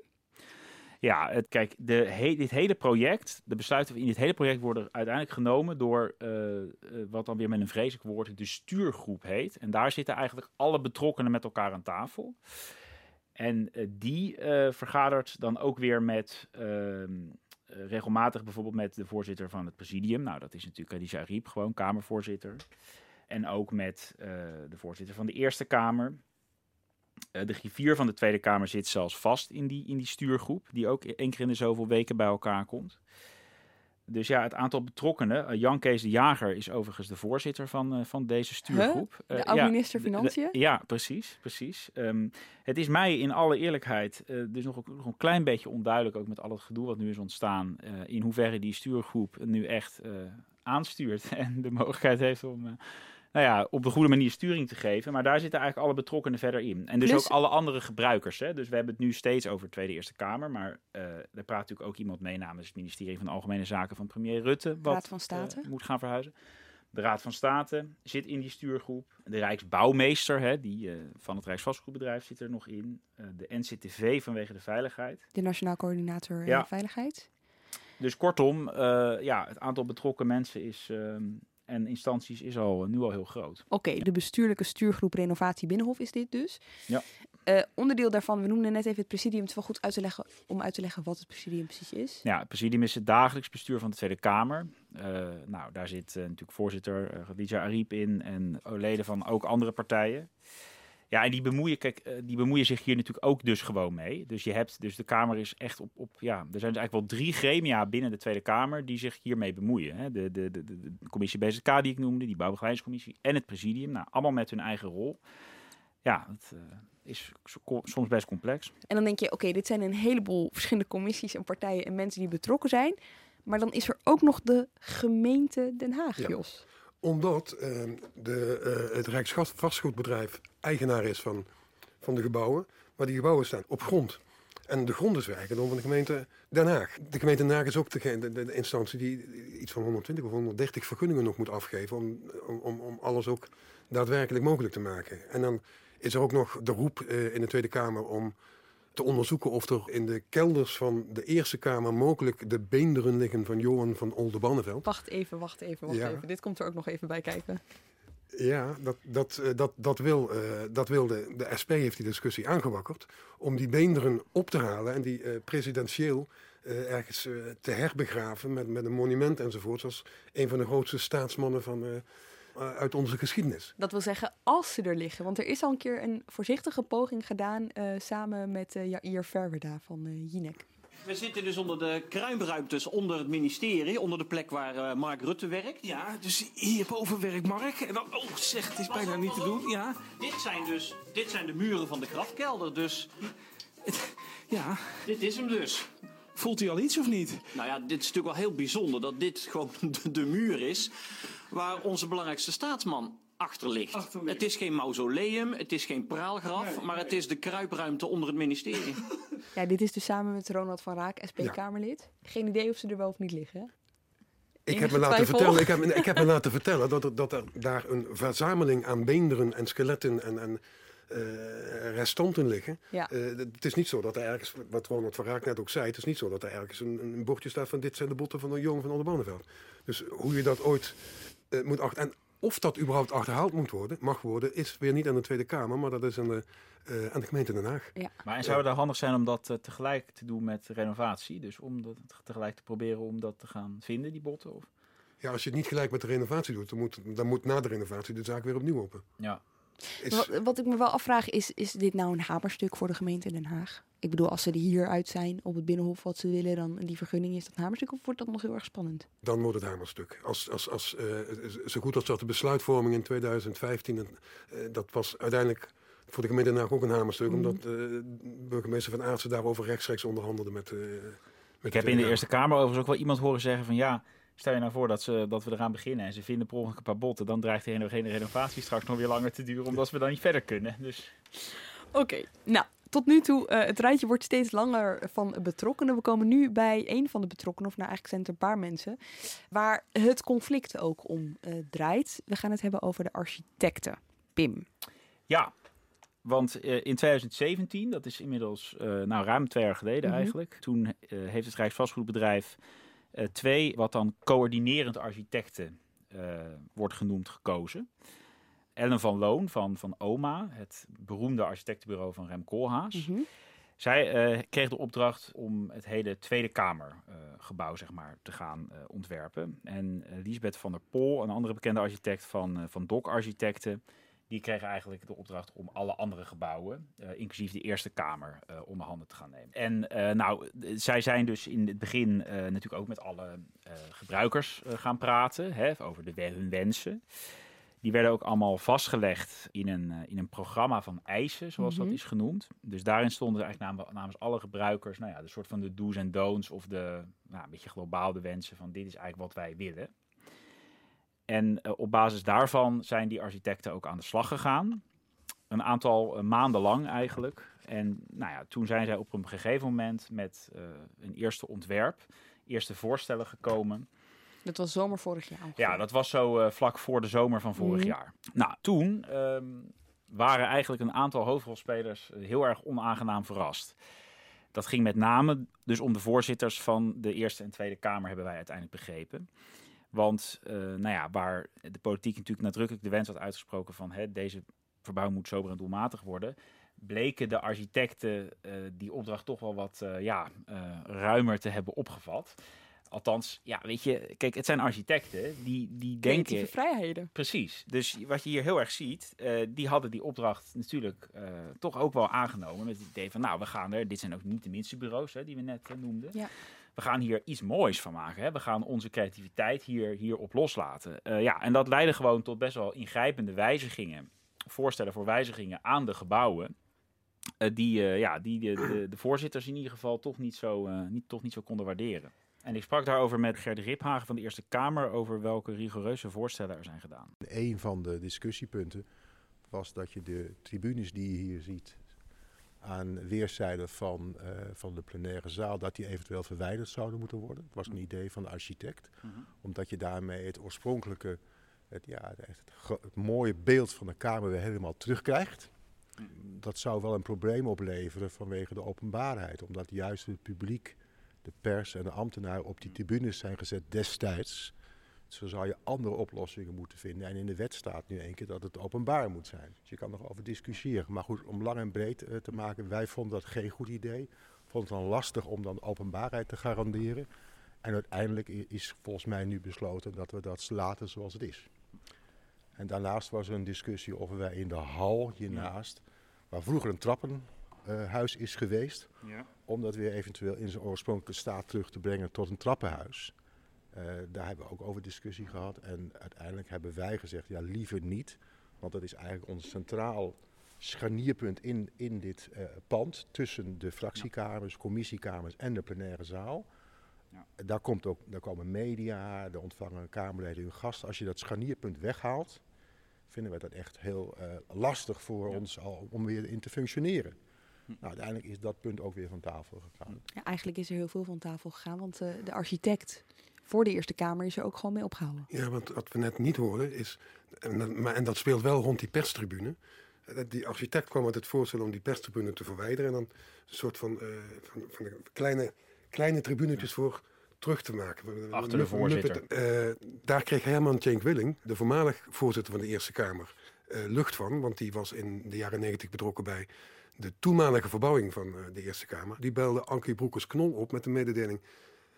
Ja, het, kijk, de dit hele project, de besluiten in dit hele project worden uiteindelijk genomen door uh, uh, wat dan weer met een vreselijk woord de stuurgroep heet. En daar zitten eigenlijk alle betrokkenen met elkaar aan tafel. En uh, die vergadert dan ook weer met ehm, regelmatig bijvoorbeeld met de voorzitter van het presidium. Nou, dat is natuurlijk Khadija Ariep, gewoon Kamervoorzitter. En ook met de voorzitter van de Eerste Kamer. Uh, de griffier van de Tweede Kamer zit zelfs vast in die, in die stuurgroep, die ook één keer in de zoveel weken bij elkaar komt. Dus ja, het aantal betrokkenen. Uh, Jan Kees de Jager is overigens de voorzitter van, uh, van deze stuurgroep.
Huh? De oud-minister ja, Financiën?
De, de, ja, precies. precies. Um, het is mij in alle eerlijkheid dus nog, nog, een klein beetje onduidelijk, ook met al het gedoe wat nu is ontstaan, in hoeverre die stuurgroep nu echt aanstuurt en de mogelijkheid heeft om nou ja, op de goede manier sturing te geven. Maar daar zitten eigenlijk alle betrokkenen verder in. En dus, ook alle andere gebruikers. Hè? Dus we hebben het nu steeds over de Tweede Eerste Kamer. Maar uh, er praat natuurlijk ook iemand mee namens het ministerie van Algemene Zaken van premier Rutte. Wat,
Raad van State.
Uh, moet gaan verhuizen. De Raad van State zit in die stuurgroep. De Rijksbouwmeester hè, die, uh, van het Rijksvastgoedbedrijf zit er nog in. de NCTV vanwege de veiligheid.
De Nationaal Coördinator ja. Veiligheid.
Dus kortom, ja, het aantal betrokken mensen is, ehm, en instanties is al, nu al heel groot.
Oké, okay, de bestuurlijke stuurgroep Renovatie Binnenhof is dit dus. Ja. Uh, onderdeel daarvan, we noemden net even het presidium. Het is wel goed uit te leggen, om uit te leggen wat het presidium precies is.
Ja, het presidium is het dagelijks bestuur van de Tweede Kamer. Uh, nou, daar zit uh, natuurlijk voorzitter uh, Khadija Ariep in en leden van ook andere partijen. Ja, en die bemoeien, kijk, eh, die bemoeien zich hier natuurlijk ook dus gewoon mee. Dus je hebt, dus de Kamer is echt op, op ja, er zijn dus eigenlijk wel drie gremia binnen de Tweede Kamer die zich hiermee bemoeien. Hè. De, de, de, de, commissie BZK die ik noemde, die bouwbegeleidingscommissie en het presidium. Nou, allemaal met hun eigen rol. Ja, het uh, is soms best complex.
En dan denk je, oké, dit zijn een heleboel verschillende commissies en partijen en mensen die betrokken zijn. Maar dan is er ook nog de gemeente Den Haag, ja. Jos
omdat uh, de, uh, het Rijksvastgoedbedrijf eigenaar is van, van de gebouwen. Maar die gebouwen staan op grond. En de grond is eigendom van de gemeente Den Haag. De gemeente Den Haag is ook de, de, instantie die iets van 120 of 130 vergunningen nog moet afgeven. Om, om, om alles ook daadwerkelijk mogelijk te maken. En dan is er ook nog de roep uh, in de Tweede Kamer om te onderzoeken of er in de kelders van de Eerste Kamer mogelijk de beenderen liggen van Johan van Oldebanneveld.
Wacht even, wacht even, wacht ja. even. Dit komt er ook nog even bij kijken.
Ja, dat, dat, eh, dat, dat, wil, eh, dat wil de, de SP heeft die discussie aangewakkerd om die beenderen op te halen en die eh, presidentieel ergens te herbegraven met, met een monument enzovoort. Zoals een van de grootste staatsmannen van, uit onze geschiedenis.
Dat wil zeggen, als ze er liggen. Want er is al een keer een voorzichtige poging gedaan eh, samen met eh Jair Verwerda van eh Jinek.
We zitten dus onder de kruipruimtes onder het ministerie, onder de plek waar eh, Mark Rutte werkt.
Ja, dus hierboven werkt Mark. En dan, oh, zeg, het is bijna niet te doen. Ja.
Dit zijn dus dit zijn de muren van de grafkelder, dus
Ja.
dit is hem dus.
Voelt hij al iets of niet?
Nou ja, dit is natuurlijk wel heel bijzonder dat dit gewoon de, de muur is waar onze belangrijkste staatsman achter ligt. Het is geen mausoleum, het is geen praalgraf, maar het is de kruipruimte onder het ministerie.
Ja, dit is dus samen met Ronald van Raak, SP-Kamerlid. Geen idee of ze er wel of niet liggen.
Ik heb, me laten vertellen, ik, heb, ik heb me laten vertellen dat er, dat er daar een verzameling aan beenderen en skeletten en, en eh, restanten liggen.
Ja.
Eh, het is niet zo dat er ergens, wat Ronald van Raak net ook zei, het is niet zo dat er ergens een, een bordje staat van dit zijn de botten van een jongen van Oldenbarneveld. Dus hoe je dat ooit eh, moet achter... En of dat überhaupt achterhaald moet worden, mag worden, is weer niet aan de Tweede Kamer, maar dat is aan de, eh, aan de gemeente Den Haag.
Ja.
Maar en zou het dan handig zijn om dat eh, tegelijk te doen met renovatie? Dus om dat tegelijk te proberen om dat te gaan vinden, die botten? Of?
Ja, als je het niet gelijk met de renovatie doet, dan moet, dan moet na de renovatie de zaak weer opnieuw open.
Ja.
Is-
Wat, wat ik me wel afvraag is, is dit nou een hamerstuk voor de gemeente Den Haag? Ik bedoel, als ze er hier uit zijn op het Binnenhof wat ze willen, dan die vergunning is dat hamerstuk of wordt dat nog heel erg spannend?
Dan wordt het hamerstuk. Als, als, als, eh, zo goed als dat de besluitvorming in 2015, en, eh, dat was uiteindelijk voor de gemeente Den Haag ook een hamerstuk,
Mhm.
omdat eh, burgemeester Van Aartsen daarover rechtstreeks onderhandelde met, eh met
Ik heb in de Eerste Kamer overigens ook wel iemand horen zeggen van ja, stel je nou voor dat, ze, dat we eraan beginnen en ze vinden per ongeluk een paar botten, dan dreigt de hele hele renovatie straks nog weer langer te duren, omdat we dan niet verder kunnen. Dus
Oké, nou, tot nu toe, eh, het rijtje wordt steeds langer van betrokkenen. We komen nu bij een van de betrokkenen, of nou eigenlijk zijn het een paar mensen, waar het conflict ook om eh, draait. We gaan het hebben over de architecten. Pim.
Ja, want eh, in 2017, dat is inmiddels nou, ruim twee jaar geleden
Mhm.
eigenlijk, toen heeft het Rijksvastgoedbedrijf twee, wat dan coördinerend architecten wordt genoemd, gekozen. Ellen van Loon van, van OMA, het beroemde architectenbureau van Rem Koolhaas. Zij eh, kreeg de opdracht om het hele Tweede Kamergebouw zeg maar, te gaan eh, ontwerpen. En eh, Lisbeth van der Pol, een andere bekende architect van, eh, van DOC Architecten, die kregen eigenlijk de opdracht om alle andere gebouwen, eh, inclusief de Eerste Kamer, eh, onder handen te gaan nemen. En eh, nou, zij zijn dus in het begin eh, natuurlijk ook met alle eh, gebruikers eh, gaan praten hè, over de, hun wensen. Die werden ook allemaal vastgelegd in een, eh, in een programma van eisen, zoals
Mhm.
dat is genoemd. Dus daarin stonden eigenlijk namens, namens alle gebruikers, nou ja, de soort van de do's en don'ts of de, nou, een beetje globaal de wensen van dit is eigenlijk wat wij willen. En eh, op basis daarvan zijn die architecten ook aan de slag gegaan. Een aantal eh, maanden lang eigenlijk. En nou ja, toen zijn zij op een gegeven moment met een eerste ontwerp, eerste voorstellen gekomen.
Dat was zomer vorig jaar.
Ja, dat was zo eh, vlak voor de zomer van vorig
Mhm.
jaar. Nou, toen ehm, waren eigenlijk een aantal hoofdrolspelers eh, heel erg onaangenaam verrast. Dat ging met name dus om de voorzitters van de Eerste en Tweede Kamer, hebben wij uiteindelijk begrepen. Want eh, nou ja, waar de politiek natuurlijk nadrukkelijk de wens had uitgesproken van hè, deze verbouwing moet sober en doelmatig worden, bleken de architecten die opdracht toch wel wat ja, ruimer te hebben opgevat. Althans, ja, weet je, kijk, het zijn architecten die, die denken...
Creatieve vrijheden.
Precies. Dus wat je hier heel erg ziet, eh, die hadden die opdracht natuurlijk eh, toch ook wel aangenomen. Met het idee van, nou, we gaan er, dit zijn ook niet de minste bureaus hè, die we net eh, noemden.
Ja.
We gaan hier iets moois van maken. Hè. We gaan onze creativiteit hier, hierop loslaten. Ja, en dat leidde gewoon tot best wel ingrijpende wijzigingen. Voorstellen voor wijzigingen aan de gebouwen. die, ja, die de, de, de voorzitters in ieder geval toch niet, zo, niet, toch niet zo konden waarderen. En ik sprak daarover met Gert Riphagen van de Eerste Kamer over welke rigoureuze voorstellen er zijn gedaan.
Een van de discussiepunten was dat je de tribunes die je hier ziet aan weerszijden van, eh, van de plenaire zaal, dat die eventueel verwijderd zouden moeten worden. Het was een idee van de architect,
Mhm.
omdat je daarmee het oorspronkelijke, het, ja, het, mooie beeld van de Kamer weer helemaal terugkrijgt. Dat zou wel een probleem opleveren vanwege de openbaarheid, omdat juist het publiek, de pers en de ambtenaren op die tribunes zijn gezet destijds Zo zou je andere oplossingen moeten vinden. En in de wet staat nu één keer dat het openbaar moet zijn. Dus je kan nog over discussiëren. Maar goed, om lang en breed eh, te maken, wij vonden dat geen goed idee. Vonden het dan lastig om dan openbaarheid te garanderen. En uiteindelijk is volgens mij nu besloten dat we dat laten zoals het is. En daarnaast was er een discussie of wij in de hal hiernaast, waar vroeger een trappenhuis is geweest,
Ja.
Om dat weer eventueel in zijn oorspronkelijke staat terug te brengen tot een trappenhuis. Eh, daar hebben we ook over discussie gehad. En uiteindelijk hebben wij gezegd, ja liever niet. Want dat is eigenlijk ons centraal scharnierpunt in, in dit eh, pand. Tussen de fractiekamers, commissiekamers en de plenaire zaal. Daar, komt ook, daar komen media, daar ontvangen Kamerleden hun gasten. Als je dat scharnierpunt weghaalt, vinden we dat echt heel eh, lastig voor ons al, om weer in te functioneren. Nou, uiteindelijk is dat punt ook weer van tafel gegaan.
Ja, eigenlijk is er heel veel van tafel gegaan, want eh, de architect voor de Eerste Kamer is er ook gewoon mee opgehouden.
Ja, want wat we net niet hoorden is, en, dat- maar, en dat speelt wel rond die perstribune. Eh, Die architect kwam met het voorstel om die perstribune te verwijderen en dan een soort van, eh, van, van de kleine, kleine tribunetjes voor terug te maken.
Achter de voorzitter.
Muppet, eh, daar kreeg Herman Cenk Willing, de voormalig voorzitter van de Eerste Kamer, eh, lucht van. Want die was in de jaren negentig betrokken bij de toenmalige verbouwing van eh, de Eerste Kamer. Die belde Ankie Broekers-Knol op met de mededeling...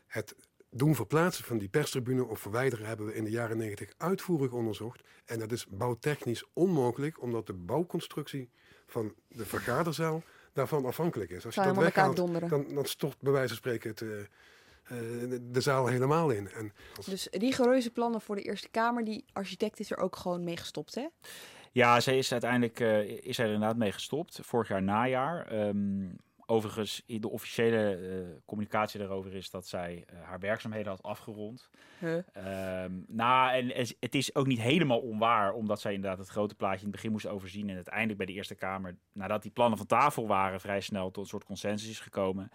het doen verplaatsen van die perstribune of verwijderen hebben we in de jaren 90 uitvoerig onderzocht. En dat is bouwtechnisch onmogelijk, omdat de bouwconstructie van de vergaderzaal daarvan afhankelijk is. Als je dat weghaalt, dan, dan stort bij wijze van spreken het, eh, eh, de, de zaal helemaal in. En als-
Dus rigoureuze plannen voor de Eerste Kamer, die architect is er ook gewoon mee gestopt, hè?
Ja, zij is uiteindelijk eh, is er inderdaad mee gestopt. Vorig jaar najaar. Ehm, overigens, in de officiële eh, communicatie daarover is dat zij eh, haar werkzaamheden had afgerond.
Huh?
Ehm, nou, en het is ook niet helemaal onwaar, omdat zij inderdaad het grote plaatje in het begin moest overzien. En uiteindelijk bij de Eerste Kamer, nadat die plannen van tafel waren, vrij snel tot een soort consensus is gekomen.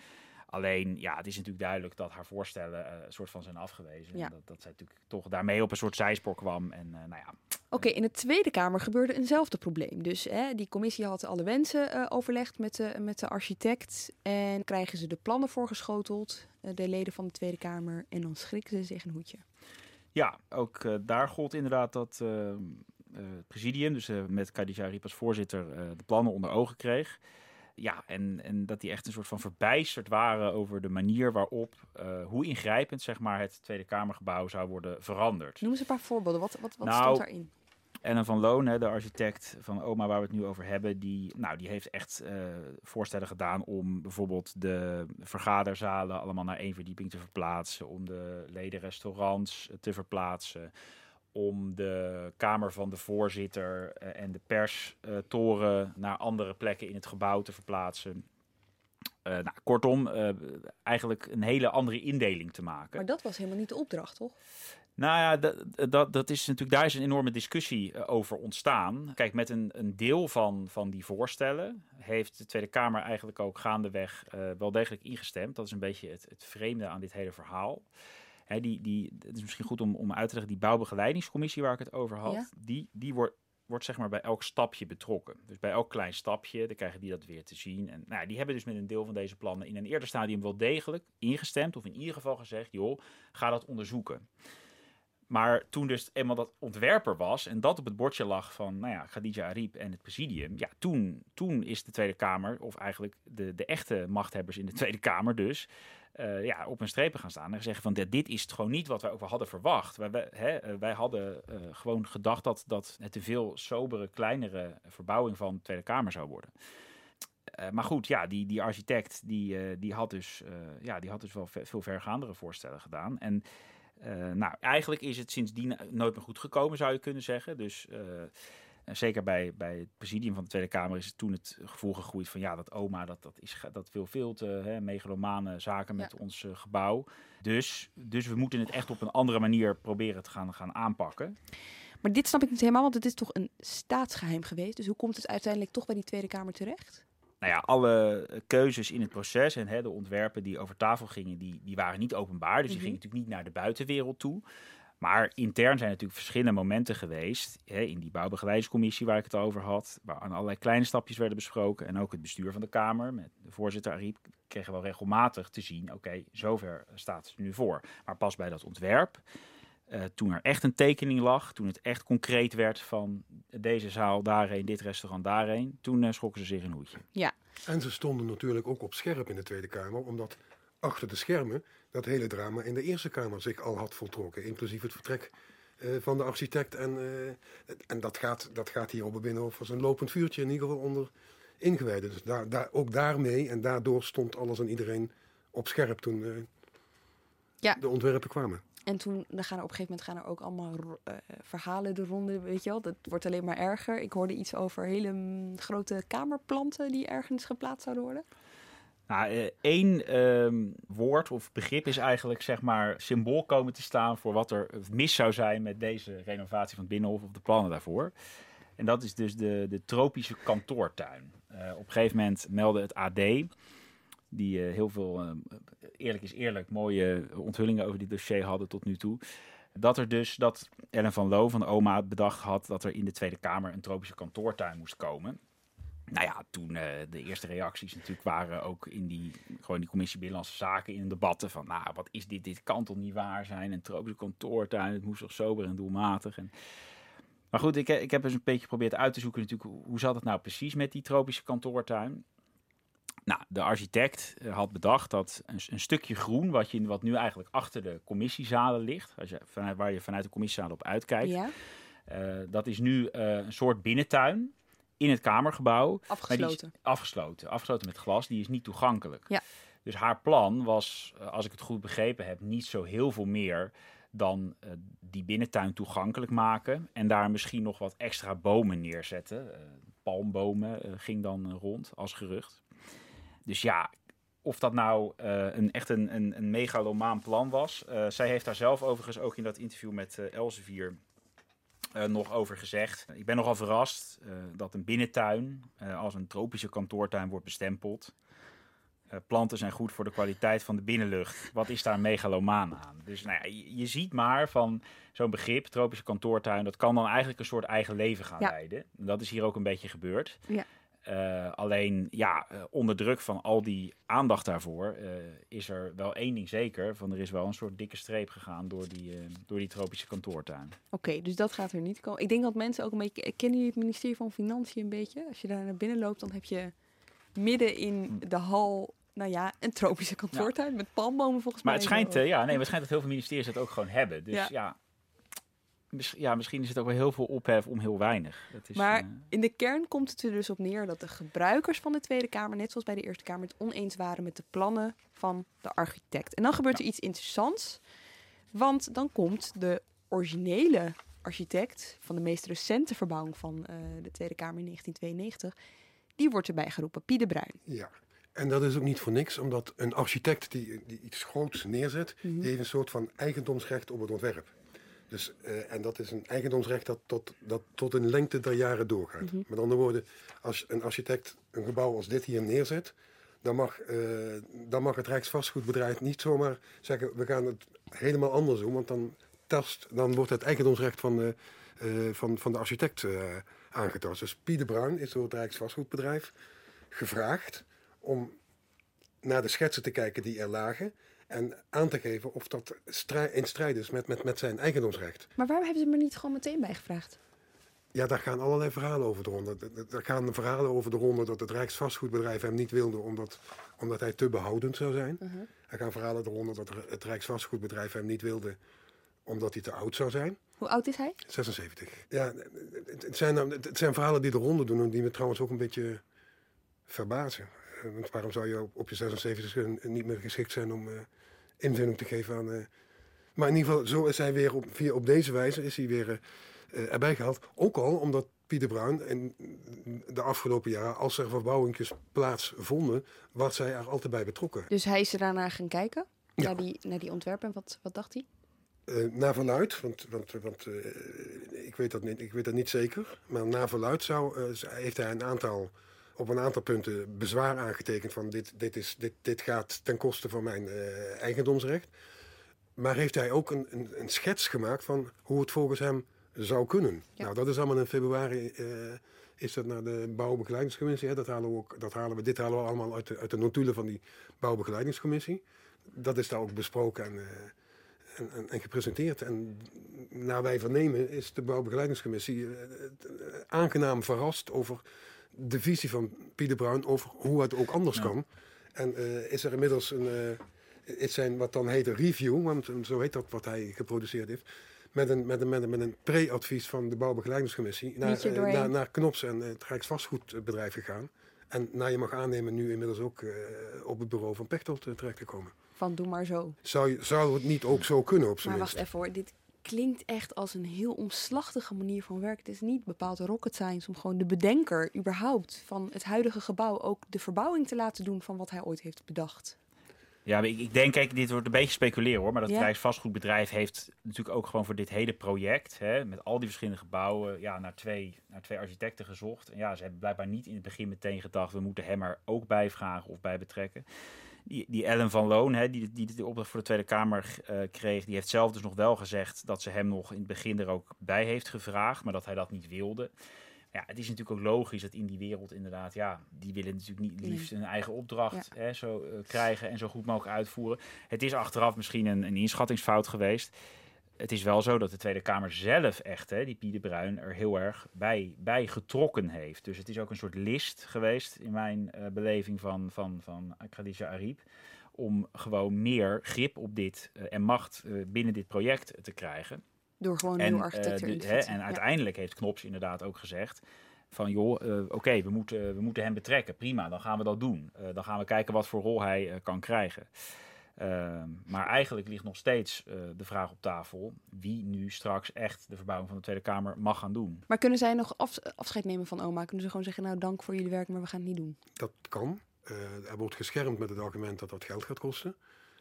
Alleen, ja, het is natuurlijk duidelijk dat haar voorstellen eh, een soort van zijn afgewezen.
Ja.
En Dat, dat zij natuurlijk toch daarmee op een soort zijspoor kwam. En eh, nou ja,
Oké, in de Tweede Kamer gebeurde eenzelfde probleem. Dus hè, die commissie had alle wensen eh, overlegd met de, met de architect. En krijgen ze de plannen voorgeschoteld, de leden van de Tweede Kamer. En dan schrikken ze zich een hoedje.
Ja, ook daar gold inderdaad dat het presidium, dus met Khadija Ariep als voorzitter, de plannen onder ogen kreeg. Ja, en, en dat die echt een soort van verbijsterd waren over de manier waarop, eh, hoe ingrijpend zeg maar, het Tweede Kamergebouw zou worden veranderd.
Noem eens een paar voorbeelden. Wat, wat, wat
Nou,
stond daarin?
Ellen van Loon, hè, de architect van OMA waar we het nu over hebben, die, nou, die heeft echt eh, voorstellen gedaan om bijvoorbeeld de vergaderzalen allemaal naar één verdieping te verplaatsen, om de ledenrestaurants te verplaatsen, om de kamer van de voorzitter eh, en de perstoren naar andere plekken in het gebouw te verplaatsen. Eh, nou, kortom, eh, eigenlijk een hele andere indeling te maken.
Maar dat was helemaal niet de opdracht, toch?
Nou ja, dat, dat, dat is natuurlijk, daar is een enorme discussie over ontstaan. Kijk, met een, een deel van, van die voorstellen heeft de Tweede Kamer eigenlijk ook gaandeweg wel degelijk ingestemd. Dat is een beetje het, het vreemde aan dit hele verhaal. Hè, die, die, het is misschien goed om, om uit te leggen, die bouwbegeleidingscommissie waar ik het over had,
Ja.
die, die wordt, wordt zeg maar bij elk stapje betrokken. Dus bij elk klein stapje, dan krijgen die dat weer te zien. En nou, ja, die hebben dus met een deel van deze plannen in een eerder stadium wel degelijk ingestemd, of in ieder geval gezegd, joh, ga dat onderzoeken. Maar toen dus eenmaal dat ontwerper was en dat op het bordje lag van nou ja, Khadija Ariep en het presidium, ja, toen, toen is de Tweede Kamer, of eigenlijk de, de echte machthebbers in de Tweede Kamer dus, eh, ja, op hun strepen gaan staan en zeggen van dit, is het gewoon niet wat wij ook wel hadden verwacht. Wij, hè, eh, wij hadden eh, gewoon gedacht dat, dat het een veel sobere, kleinere verbouwing van de Tweede Kamer zou worden. Maar goed, ja, die, die architect die, die, had dus, ja, die had dus wel ve- veel vergaandere voorstellen gedaan. En nou, eigenlijk is het sindsdien nooit meer goed gekomen, zou je kunnen zeggen. Dus zeker bij, bij het presidium van de Tweede Kamer is het toen het gevoel gegroeid van ja, dat oma, dat, dat, is, dat wil veel te hè, megalomane zaken met ons eh, gebouw. Dus, dus we moeten het echt op een andere manier proberen te gaan, gaan aanpakken.
Maar dit snap ik niet helemaal, want het is toch een staatsgeheim geweest. Dus hoe komt het uiteindelijk toch bij die Tweede Kamer terecht?
Nou ja, alle eh, keuzes in het proces en hè, de ontwerpen die over tafel gingen, die, die waren niet openbaar. Dus die
Mhm.
gingen natuurlijk niet naar de buitenwereld toe. Maar intern zijn natuurlijk verschillende momenten geweest. Hè, in die bouwbegeleidingscommissie waar ik het over had. Waar aan allerlei kleine stapjes werden besproken. En ook het bestuur van de Kamer met de voorzitter Ariep kregen wel regelmatig te zien. Oké, zover staat het nu voor. Maar pas bij dat ontwerp. Eh, toen er echt een tekening lag, toen het echt concreet werd van deze zaal daarheen, dit restaurant daarheen, toen uh, schrokken ze zich een hoedje.
Ja.
En ze stonden natuurlijk ook op scherp in de Tweede Kamer, omdat achter de schermen dat hele drama in de Eerste Kamer zich al had voltrokken, inclusief het vertrek uh, van de architect. En, en dat, gaat, dat gaat hier op het Binnenhof als een lopend vuurtje in ieder geval onder ingewijden. Dus daar, daar, ook daarmee en daardoor stond alles en iedereen op scherp toen
ja.
de ontwerpen kwamen.
En toen dan gaan er op een gegeven moment gaan er ook allemaal uh, verhalen de ronde, weet je wel. Dat wordt alleen maar erger. Ik hoorde iets over hele mm, grote kamerplanten die ergens geplaatst zouden worden.
Nou, uh, één ehm, woord of begrip is eigenlijk zeg maar symbool komen te staan voor wat er mis zou zijn met deze renovatie van het Binnenhof of de plannen daarvoor. En dat is dus de, de tropische kantoortuin. op een gegeven moment meldde het AD die uh, heel veel, uh, eerlijk is eerlijk, mooie onthullingen over dit dossier hadden tot nu toe. Dat er dus, dat Ellen van Loo van de OMA bedacht had dat er in de Tweede Kamer een tropische kantoortuin moest komen. Nou ja, toen uh, de eerste reacties natuurlijk waren ook in die, gewoon die commissie Binnenlandse Zaken in debatten van, nou, wat is dit, dit kan toch niet waar zijn, een tropische kantoortuin, het moest toch sober en doelmatig. En, maar goed, ik, ik heb eens een beetje geprobeerd uit te zoeken natuurlijk, hoe zat het nou precies met die tropische kantoortuin? Nou, de architect eh, had bedacht dat een, een, stukje groen, wat, je, wat nu eigenlijk achter de commissiezalen ligt, als je, vanuit, waar je vanuit de commissiezalen op uitkijkt,
ja.
uh, dat is nu uh, een soort binnentuin in het Kamergebouw.
Afgesloten.
afgesloten. Afgesloten met glas, die is niet toegankelijk.
Ja.
Dus haar plan was, als ik het goed begrepen heb, niet zo heel veel meer dan uh, die binnentuin toegankelijk maken en daar misschien nog wat extra bomen neerzetten. Uh, palmbomen uh, ging dan rond als gerucht. Dus ja, of dat nou een, echt een, een, een megalomaan plan was. zij heeft daar zelf overigens ook in dat interview met Elsevier uh, nog over gezegd. Ik ben nogal verrast uh, dat een binnentuin uh, als een tropische kantoortuin wordt bestempeld. planten zijn goed voor de kwaliteit van de binnenlucht. Wat is daar megalomaan aan? Dus nou ja, je, je ziet maar van zo'n begrip, tropische kantoortuin, dat kan dan eigenlijk een soort eigen leven gaan
Ja.
leiden. En dat is hier ook een beetje gebeurd.
Ja.
Uh, alleen, ja, uh, onder druk van al die aandacht daarvoor uh, is er wel één ding zeker. Van er is wel een soort dikke streep gegaan door die, door die tropische kantoortuin.
Oké, dus dat gaat er niet komen. Ik denk dat mensen ook een beetje... Kennen jullie het ministerie van Financiën een beetje? Als je daar naar binnen loopt, dan heb je midden in de hal... Nou ja, een tropische kantoortuin met palmbomen volgens
maar
mij.
het schijnt, uh, ja, nee, maar het schijnt dat heel veel ministeries het ook gewoon hebben. Dus
Ja.
ja, ja, mis- ja misschien is het ook wel heel veel ophef om heel weinig. Dat is,
Maar
eh,
in de kern komt het er dus op neer dat de gebruikers van de Tweede Kamer, net zoals bij de Eerste Kamer, het oneens waren met de plannen van de architect. En dan gebeurt er iets interessants, want dan komt de originele architect van de meest recente verbouwing van eh, de Tweede Kamer in 1992, die wordt erbij geroepen, Pie de Bruin.
Ja, en dat is ook niet voor niks, omdat een architect die, die iets groots neerzet,
Mhm.
die heeft een soort van eigendomsrecht op het ontwerp. Dus, eh, en dat is een eigendomsrecht dat tot, dat tot een lengte der jaren doorgaat.
Mhm.
Met andere woorden, als een architect een gebouw als dit hier neerzet, dan mag, eh, dan mag het Rijksvastgoedbedrijf niet zomaar zeggen, we gaan het helemaal anders doen, want dan, tast, dan wordt het eigendomsrecht van de, eh, van, van de architect aangetast. Dus Pieter Bruin is door het Rijksvastgoedbedrijf gevraagd om naar de schetsen te kijken die er lagen en aan te geven of dat strij- in strijd is met, met, met zijn eigendomsrecht.
Maar waarom hebben ze me niet gewoon meteen bijgevraagd?
Ja, daar gaan allerlei verhalen over de ronde. Er gaan verhalen over de ronde dat het Rijksvastgoedbedrijf hem niet wilde omdat, omdat hij te behoudend zou zijn.
Mhm.
Er gaan verhalen eronder dat er- het Rijksvastgoedbedrijf hem niet wilde omdat hij te oud zou zijn.
Hoe oud is hij?
76. Ja, het, zijn, het zijn verhalen die de ronde doen en die me trouwens ook een beetje verbazen. Eh, Want waarom zou je op, op je 76 niet meer geschikt zijn om eh, invulling te geven aan... eh, maar in ieder geval, zo is hij weer op, via, op deze wijze is hij weer eh, erbij gehaald. Ook al omdat Pieter Bruin in de afgelopen jaren, als er verbouwingjes plaatsvonden, was zij er altijd bij betrokken.
Dus hij is er daarna gaan kijken, naar, die, naar die ontwerpen. En wat, wat dacht hij?
Eh, naar verluid, want, want, want ik, weet dat niet, ik weet dat niet zeker. Maar naar verluid zou, heeft hij een aantal, op een aantal punten bezwaar aangetekend van dit, dit, is, dit, dit gaat ten koste van mijn eh, eigendomsrecht. Maar heeft hij ook een, een, een schets gemaakt van hoe het volgens hem zou kunnen. Nou, dat is allemaal in februari. eh, is dat naar de bouwbegeleidingscommissie. Hè? Dat halen we ook, dat halen we, dit halen we allemaal uit de, uit de notulen van die bouwbegeleidingscommissie. Dat is daar ook besproken en, eh, en, en, en gepresenteerd. En naar wij vernemen is de bouwbegeleidingscommissie aangenaam verrast over de visie van Pieter Bruin over hoe het ook anders kan. En eh, is er inmiddels een, uh, is zijn wat dan heet een review, want zo heet dat wat hij geproduceerd heeft. Met een, met een, met een, met een pre-advies van de bouwbegeleidingscommissie naar, uh, naar, naar Knops en het Rijksvastgoedbedrijf gegaan. En naar je mag aannemen nu inmiddels ook op het bureau van Pechtold terecht te komen.
Van doe maar zo.
Zou, zou het niet ook zo kunnen op zijn
Maar wacht even hoor, dit klinkt echt als een heel omslachtige manier van werken. Het is niet bepaald rocket science om gewoon de bedenker überhaupt van het huidige gebouw ook de verbouwing te laten doen van wat hij ooit heeft bedacht.
Ja, ik, ik denk, kijk, dit wordt een beetje speculeren hoor. Maar dat ja. Rijksvastgoedbedrijf heeft natuurlijk ook gewoon voor dit hele project, hè, met al die verschillende gebouwen, ja, naar, twee, naar twee architecten gezocht. En ja, ze hebben blijkbaar niet in het begin meteen gedacht, we moeten hem er ook bij vragen of bij betrekken die, die Ellen van Loon, hè, die, die de opdracht voor de Tweede Kamer uh, kreeg, die heeft zelf dus nog wel gezegd dat ze hem nog in het begin er ook bij heeft gevraagd, maar dat hij dat niet wilde. Ja, het is natuurlijk ook logisch dat in die wereld inderdaad, ja, die willen natuurlijk niet liefst een eigen opdracht ja. hè, zo uh, krijgen en zo goed mogelijk uitvoeren. Het is achteraf misschien een, een inschattingsfout geweest het is wel zo dat de Tweede Kamer zelf echt, hè, die Pieter Bruin, er heel erg bij, bij getrokken heeft. Dus het is ook een soort list geweest in mijn uh, beleving van, van, van Khadija Ariep. Om gewoon meer grip op dit uh, en macht uh, binnen dit project te krijgen.
Door gewoon in te zetten.
En uiteindelijk heeft Knops inderdaad ook gezegd van joh, oké, okay, we, moeten, we moeten hem betrekken. Prima, dan gaan we dat doen. dan gaan we kijken wat voor rol hij kan krijgen. Uh, maar eigenlijk ligt nog steeds uh, de vraag op tafel wie nu straks echt de verbouwing van de Tweede Kamer mag gaan doen.
Maar kunnen zij nog af, afscheid nemen van oma? Kunnen ze gewoon zeggen, nou dank voor jullie werk, maar we gaan het niet doen?
Dat kan. Uh, er wordt geschermd met het argument dat dat geld gaat kosten.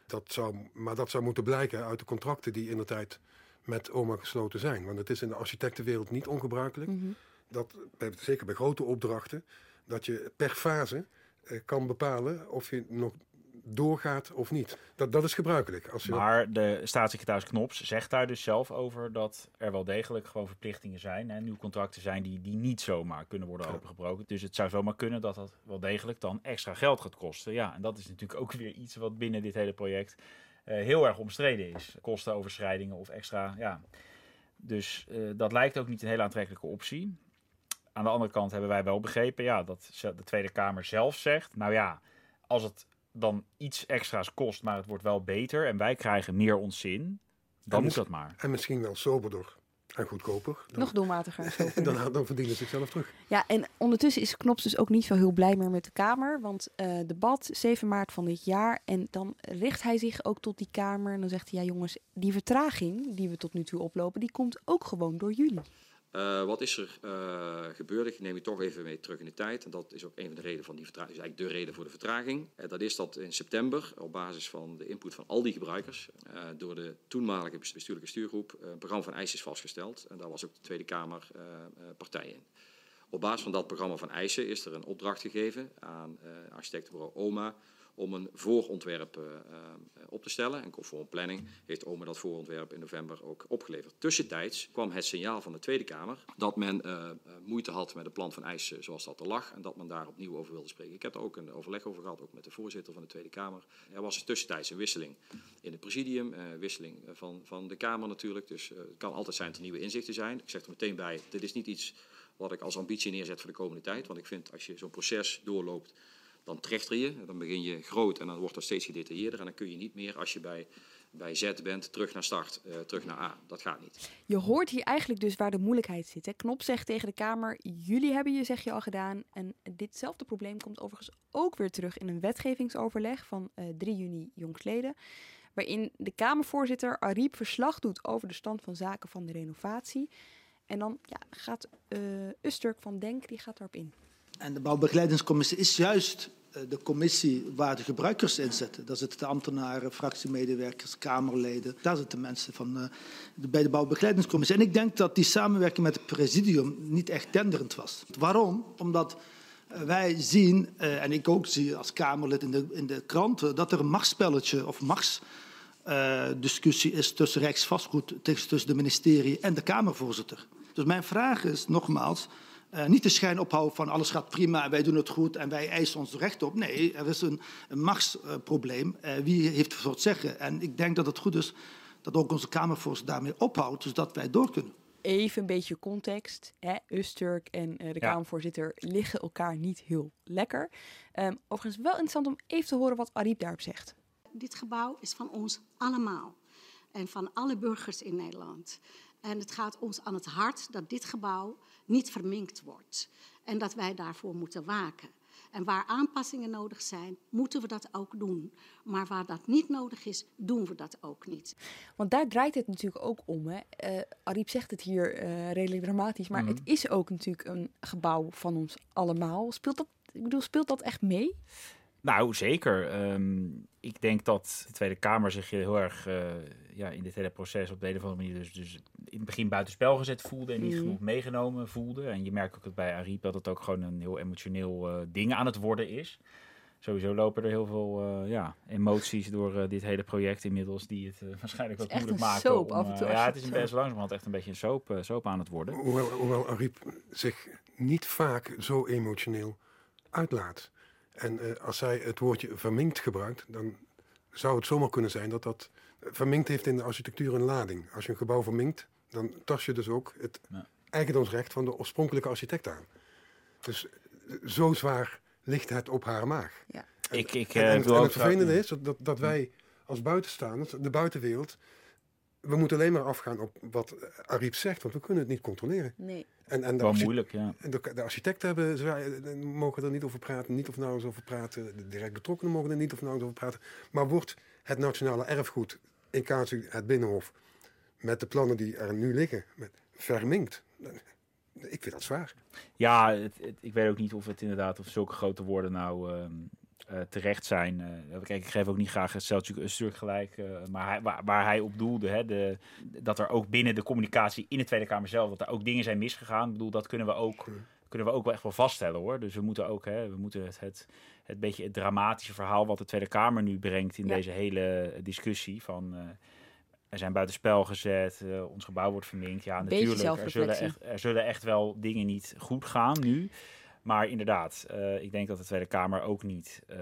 Dat zou, maar dat zou moeten blijken uit de contracten die in de tijd met oma gesloten zijn. Want het is in de architectenwereld niet ongebruikelijk. Mm -hmm. dat, zeker bij grote opdrachten, dat je per fase kan bepalen of je nog doorgaat of niet. Dat, dat is gebruikelijk. Als je
maar de staatssecretaris Knops zegt daar dus zelf over dat er wel degelijk gewoon verplichtingen zijn. en nieuwe contracten zijn die, die niet zomaar kunnen worden ja. opengebroken. Dus het zou zomaar kunnen dat dat wel degelijk dan extra geld gaat kosten. Ja, en dat is natuurlijk ook weer iets wat binnen dit hele project uh, heel erg omstreden is. Kostenoverschrijdingen of extra, ja. Dus uh, dat lijkt ook niet een hele aantrekkelijke optie. Aan de andere kant hebben wij wel begrepen ja, dat de Tweede Kamer zelf zegt... nou ja, als het dan iets extra's kost, maar het wordt wel beter en wij krijgen meer ons zin, dan
en
moet dat maar.
En misschien wel soberder en goedkoper.
Dan, Nog doelmatiger.
dan, dan verdienen ze zichzelf terug.
Ja, en ondertussen is Knops dus ook niet zo heel blij meer met de Kamer. Want uh, debat 7 maart van dit jaar. En dan richt hij zich ook tot die Kamer. En dan zegt hij, ja jongens, die vertraging die we tot nu toe oplopen, die komt ook gewoon door jullie.
Uh, wat is er uh, gebeurd? Ik neem je toch even mee terug in de tijd. En dat is ook een van de redenen van die vertraging. is eigenlijk de reden voor de vertraging. Uh, dat is dat in september, op basis van de input van al die gebruikers, door de toenmalige bestuurlijke stuurgroep, een programma van eisen is vastgesteld. En daar was ook de Tweede Kamer partij in. Op basis van dat programma van eisen is er een opdracht gegeven aan architectenbureau OMA om een voorontwerp uh, uh, op te stellen. En conform planning heeft OMA dat voorontwerp in november ook opgeleverd. Tussentijds kwam het signaal van de Tweede Kamer dat men uh, moeite had met het plan van eisen zoals dat er lag en dat men daar opnieuw over wilde spreken. Ik heb er ook een overleg over gehad, ook met de voorzitter van de Tweede Kamer. Er was tussentijds een wisseling in het presidium, wisseling van, van de Kamer natuurlijk. Dus het kan altijd zijn dat er nieuwe inzichten zijn. Ik zeg er meteen bij, dit is niet iets wat ik als ambitie neerzet voor de komende tijd. Want ik vind als je zo'n proces doorloopt dan trechter je, dan begin je groot en dan wordt dat steeds gedetailleerder. En dan kun je niet meer, als je bij, bij Z bent, terug naar start, uh, terug naar A. Dat gaat niet.
Je hoort hier eigenlijk dus waar de moeilijkheid zit. Hè? Knop zegt tegen de Kamer, jullie hebben je zeg je al gedaan. En ditzelfde probleem komt overigens ook weer terug in een wetgevingsoverleg van uh, 3 juni jongstleden. Waarin de Kamervoorzitter Ariep verslag doet over de stand van zaken van de renovatie. En dan ja, gaat uh, Usturk van Denk, die gaat daarop in.
En de bouwbegeleidingscommissie is juist de commissie waar de gebruikers in zitten. Daar zitten de ambtenaren, fractiemedewerkers, Kamerleden. Daar zitten mensen van uh, de, bij de bouwbegeleidingscommissie. En ik denk dat die samenwerking met het presidium niet echt tenderend was. Waarom? Omdat wij zien, uh, en ik ook zie als Kamerlid in de, in de kranten, dat er een machtsspelletje of machtsdiscussie is tussen Rijksvastgoed, tussen de ministerie en de Kamervoorzitter. Dus mijn vraag is nogmaals. Uh, niet de schijn ophouden van alles gaat prima en wij doen het goed en wij eisen ons recht op. Nee, er is een, een machtsprobleem. Uh, wie heeft het voor het zeggen? En ik denk dat het goed is dat ook onze Kamervoorzitter daarmee ophoudt, dus dat wij door kunnen.
Even een beetje context. Hè? Usturk en eh, de
Ja.
Kamervoorzitter liggen elkaar niet heel lekker. Ehm, overigens wel interessant om even te horen wat Ariep daarop zegt.
Dit gebouw is van ons allemaal en van alle burgers in Nederland. En het gaat ons aan het hart dat dit gebouw niet verminkt wordt en dat wij daarvoor moeten waken. En waar aanpassingen nodig zijn, moeten we dat ook doen. Maar waar dat niet nodig is, doen we dat ook niet.
Want daar draait het natuurlijk ook om. Hè. Eh, Ariep zegt het hier eh, redelijk dramatisch, maar
Mhm.
het is ook natuurlijk een gebouw van ons allemaal. Speelt dat, ik bedoel, speelt dat echt mee?
Nou, zeker. Ehm, ik denk dat de Tweede Kamer zich heel erg eh, ja, in dit hele proces op de een of andere manier dus, dus in het begin buitenspel gezet voelde en niet
Mhm.
genoeg meegenomen voelde. En je merkt ook dat bij Ariep dat het ook gewoon een heel emotioneel eh, ding aan het worden is. Sowieso lopen er heel veel eh, ja, emoties door dit hele project inmiddels, die het waarschijnlijk wat
Het is echt
moeilijk
een
maken.
soap
om,
af en toe
ja, het is een best langzamerhand echt een beetje een soap, soap aan het worden.
Hoewel, hoewel Ariep zich niet vaak zo emotioneel uitlaat. En eh, als zij het woordje verminkt gebruikt, dan zou het zomaar kunnen zijn dat dat verminkt heeft in de architectuur een lading. Als je een gebouw verminkt, dan tas je dus ook het eigendomsrecht van de oorspronkelijke architect aan. Dus eh, zo zwaar ligt het op haar maag.
Ja.
En,
Ik- ik,
en,
eh,
en-
wil
en
ook
het vervelende is dat, dat, dat wij als buitenstaanders, de buitenwereld, we moeten alleen maar afgaan op wat Ariep zegt, want we kunnen het niet controleren.
Nee.
En, en
Wel moeilijk, ja.
en De, de architecten hebben, zwaar- eh, mogen er niet over praten, niet of nauwelijks over praten. De direct betrokkenen mogen er niet of nauwelijks over praten. Maar wordt het nationale erfgoed in casu het Binnenhof met de plannen die er nu liggen, met, verminkt? Ik vind dat zwaar.
Ja, het, het- ik weet ook niet of het inderdaad, of zulke grote woorden nou ehm, eh, terecht zijn. Eh, kijk, ik geef ook niet graag Selçuk Öztürk gelijk, eh, maar hij, waar, waar hij op doelde, hè, de, dat er ook binnen de communicatie in de Tweede Kamer zelf, dat er ook dingen zijn misgegaan. Ik bedoel, dat kunnen we ook, kunnen we ook wel echt wel vaststellen hoor. Dus we moeten ook, hè, we moeten het, het, het beetje het dramatische verhaal wat de Tweede Kamer nu brengt in
Ja.
deze hele discussie van... eh, er zijn buitenspel gezet, eh, ons gebouw wordt verminkt. Ja, natuurlijk. Er zullen, echt, er zullen echt wel dingen niet goed gaan nu. Maar inderdaad, eh, ik denk dat de Tweede Kamer ook niet eh,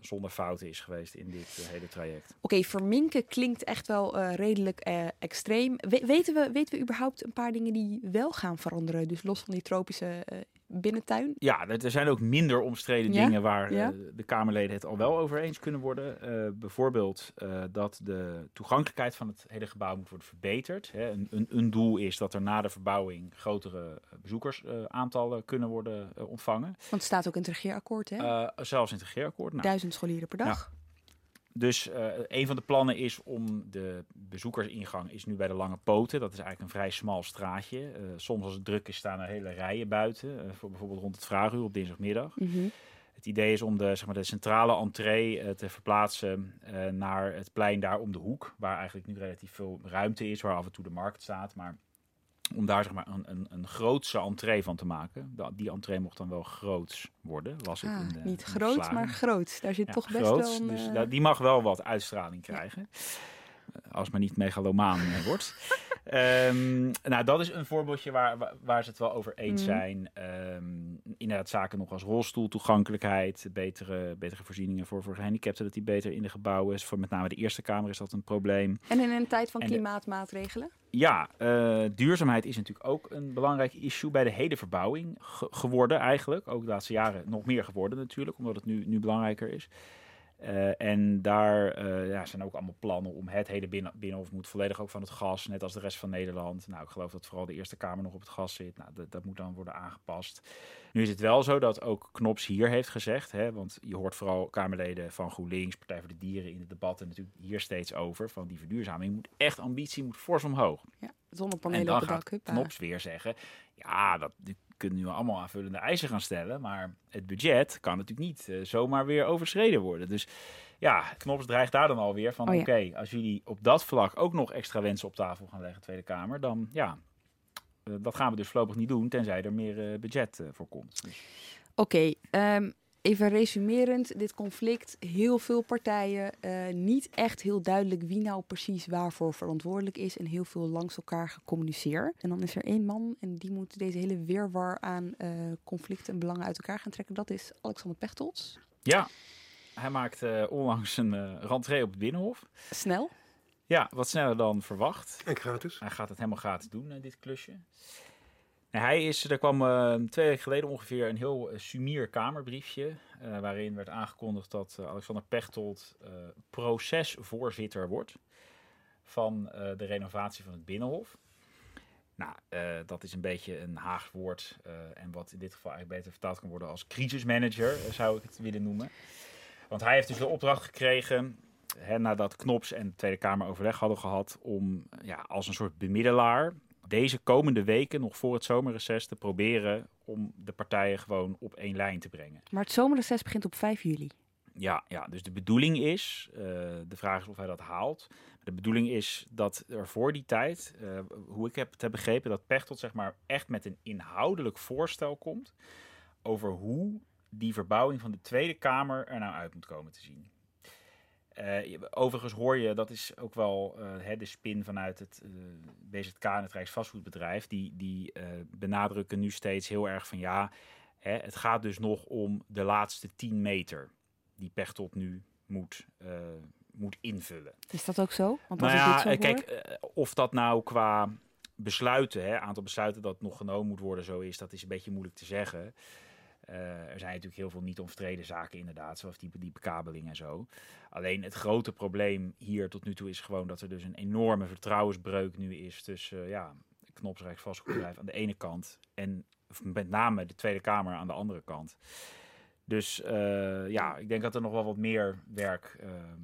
zonder fouten is geweest in dit eh, hele traject.
Oké, verminken klinkt echt wel redelijk extreem. We- weten, we, weten we überhaupt een paar dingen die wel gaan veranderen? Dus los van die tropische binnentuin?
Ja, er zijn ook minder omstreden
Ja?
dingen waar
Ja?
eh, de Kamerleden het al wel over eens kunnen worden. Eh, bijvoorbeeld eh, dat de toegankelijkheid van het hele gebouw moet worden verbeterd. Hè. Een, een, een doel is dat er na de verbouwing grotere bezoekersaantallen kunnen worden ontvangen.
Want het staat ook in het regeerakkoord, hè?
Zelfs in het regeerakkoord. Nou,
Duizend scholieren per dag.
Dus eh, een van de plannen is om de bezoekersingang is nu bij de Lange Poten. Dat is eigenlijk een vrij smal straatje. Eh, soms als het druk is staan er hele rijen buiten. eh, voor bijvoorbeeld rond het vraaguur op dinsdagmiddag.
Mhm.
Het idee is om de, zeg maar, de centrale entree te verplaatsen naar het plein daar om de hoek. Waar eigenlijk nu relatief veel ruimte is, waar af en toe de markt staat. Maar om daar zeg maar, een, een, een grootse entree van te maken. Die entree mocht dan wel groots worden, las ik
Ah,
in de
niet
in
groot, maar groot. Daar zit
Ja,
toch best
groots,
wel een...
Dus
eh,
die mag wel wat uitstraling krijgen. Eh, Als maar niet megalomaan eh, wordt. Ehm, nou, dat is een voorbeeldje waar, waar, ze het wel over eens
Mhm.
zijn. Ehm, inderdaad, zaken nog als rolstoeltoegankelijkheid, betere, betere voorzieningen voor, voor gehandicapten, dat die beter in de gebouwen is. Voor met name de Eerste Kamer is dat een probleem.
En in een tijd van
En
klimaatmaatregelen?
Ja, eh, duurzaamheid is natuurlijk ook een belangrijk issue bij de hele verbouwing ge- geworden eigenlijk. Ook de laatste jaren nog meer geworden natuurlijk, omdat het nu, nu belangrijker is. Eh, en daar eh, ja, zijn ook allemaal plannen om het hele binnen, binnenhof moet volledig ook van het gas, net als de rest van Nederland. Nou, ik geloof dat vooral de Eerste Kamer nog op het gas zit. Nou, dat, dat moet dan worden aangepast. Nu is het wel zo dat ook Knops hier heeft gezegd, hè, want je hoort vooral Kamerleden van GroenLinks, Partij voor de Dieren in het debat en natuurlijk hier steeds over, van die verduurzaming moet echt ambitie, moet fors omhoog.
Ja, zonnepanelen op het dak.
Knops weer zeggen, ja, dat kunt nu allemaal aanvullende eisen gaan stellen, maar het budget kan natuurlijk niet eh, zomaar weer overschreden worden. Dus ja, Knops dreigt daar dan alweer van,
Oh ja.
oké, als jullie op dat vlak ook nog extra wensen op tafel gaan leggen, Tweede Kamer, dan ja, eh, dat gaan we dus voorlopig niet doen, tenzij er meer eh, budget voor komt. Dus,
Oké, ehm, even resumerend. Dit conflict, heel veel partijen. eh, niet echt heel duidelijk wie nou precies waarvoor verantwoordelijk is. En heel veel langs elkaar gecommuniceerd. En dan is er één man en die moet deze hele weerwar aan eh, conflicten en belangen uit elkaar gaan trekken. Dat is Alexander Pechtold.
ja, hij maakt eh, onlangs een eh rentree op het Binnenhof.
Snel.
Ja, wat sneller dan verwacht.
En gratis.
Hij gaat het helemaal gratis doen, eh, dit klusje. En hij is, er kwam eh, twee weken geleden ongeveer een heel eh, sumier kamerbriefje. eh, waarin werd aangekondigd dat eh, Alexander Pechtold procesvoorzitter wordt. van de renovatie van het Binnenhof. Nou, dat is een beetje een Haags woord. en wat in dit geval eigenlijk beter vertaald kan worden als crisismanager, zou ik het willen noemen. Want hij heeft dus de opdracht gekregen, hè, nadat Knops en de Tweede Kamer overleg hadden gehad, om ja, als een soort bemiddelaar deze komende weken, nog voor het zomerreces, te proberen om de partijen gewoon op één lijn te brengen.
Maar het zomerreces begint op 5 juli.
Ja, ja, dus de bedoeling is, eh, de vraag is of hij dat haalt. De bedoeling is dat er voor die tijd, eh, hoe ik heb het heb begrepen, dat Pechtold zeg maar echt met een inhoudelijk voorstel komt over hoe die verbouwing van de Tweede Kamer er nou uit moet komen te zien. Eh, overigens hoor je, dat is ook wel eh, hè, de spin vanuit het eh, BZK en het Rijksvastgoedbedrijf. Die, die benadrukken nu steeds heel erg van ja, hè, het gaat dus nog om de laatste 10 meter die Pechtold nu moet, moet invullen.
Is dat ook zo? Want
Nou
als
ja,
dit zo
kijk, of dat nou qua besluiten, hè, aantal besluiten dat nog genomen moet worden, zo is, dat is een beetje moeilijk te zeggen. Eh, er zijn natuurlijk heel veel niet omstreden zaken inderdaad, zoals die, die bekabeling en zo. Alleen het grote probleem hier tot nu toe is gewoon dat er dus een enorme vertrouwensbreuk nu is tussen eh, ja, Knops Rijksvastgoedbedrijf aan de ene kant en met name de Tweede Kamer aan de andere kant. Dus eh, ja, ik denk dat er nog wel wat meer werk ehm,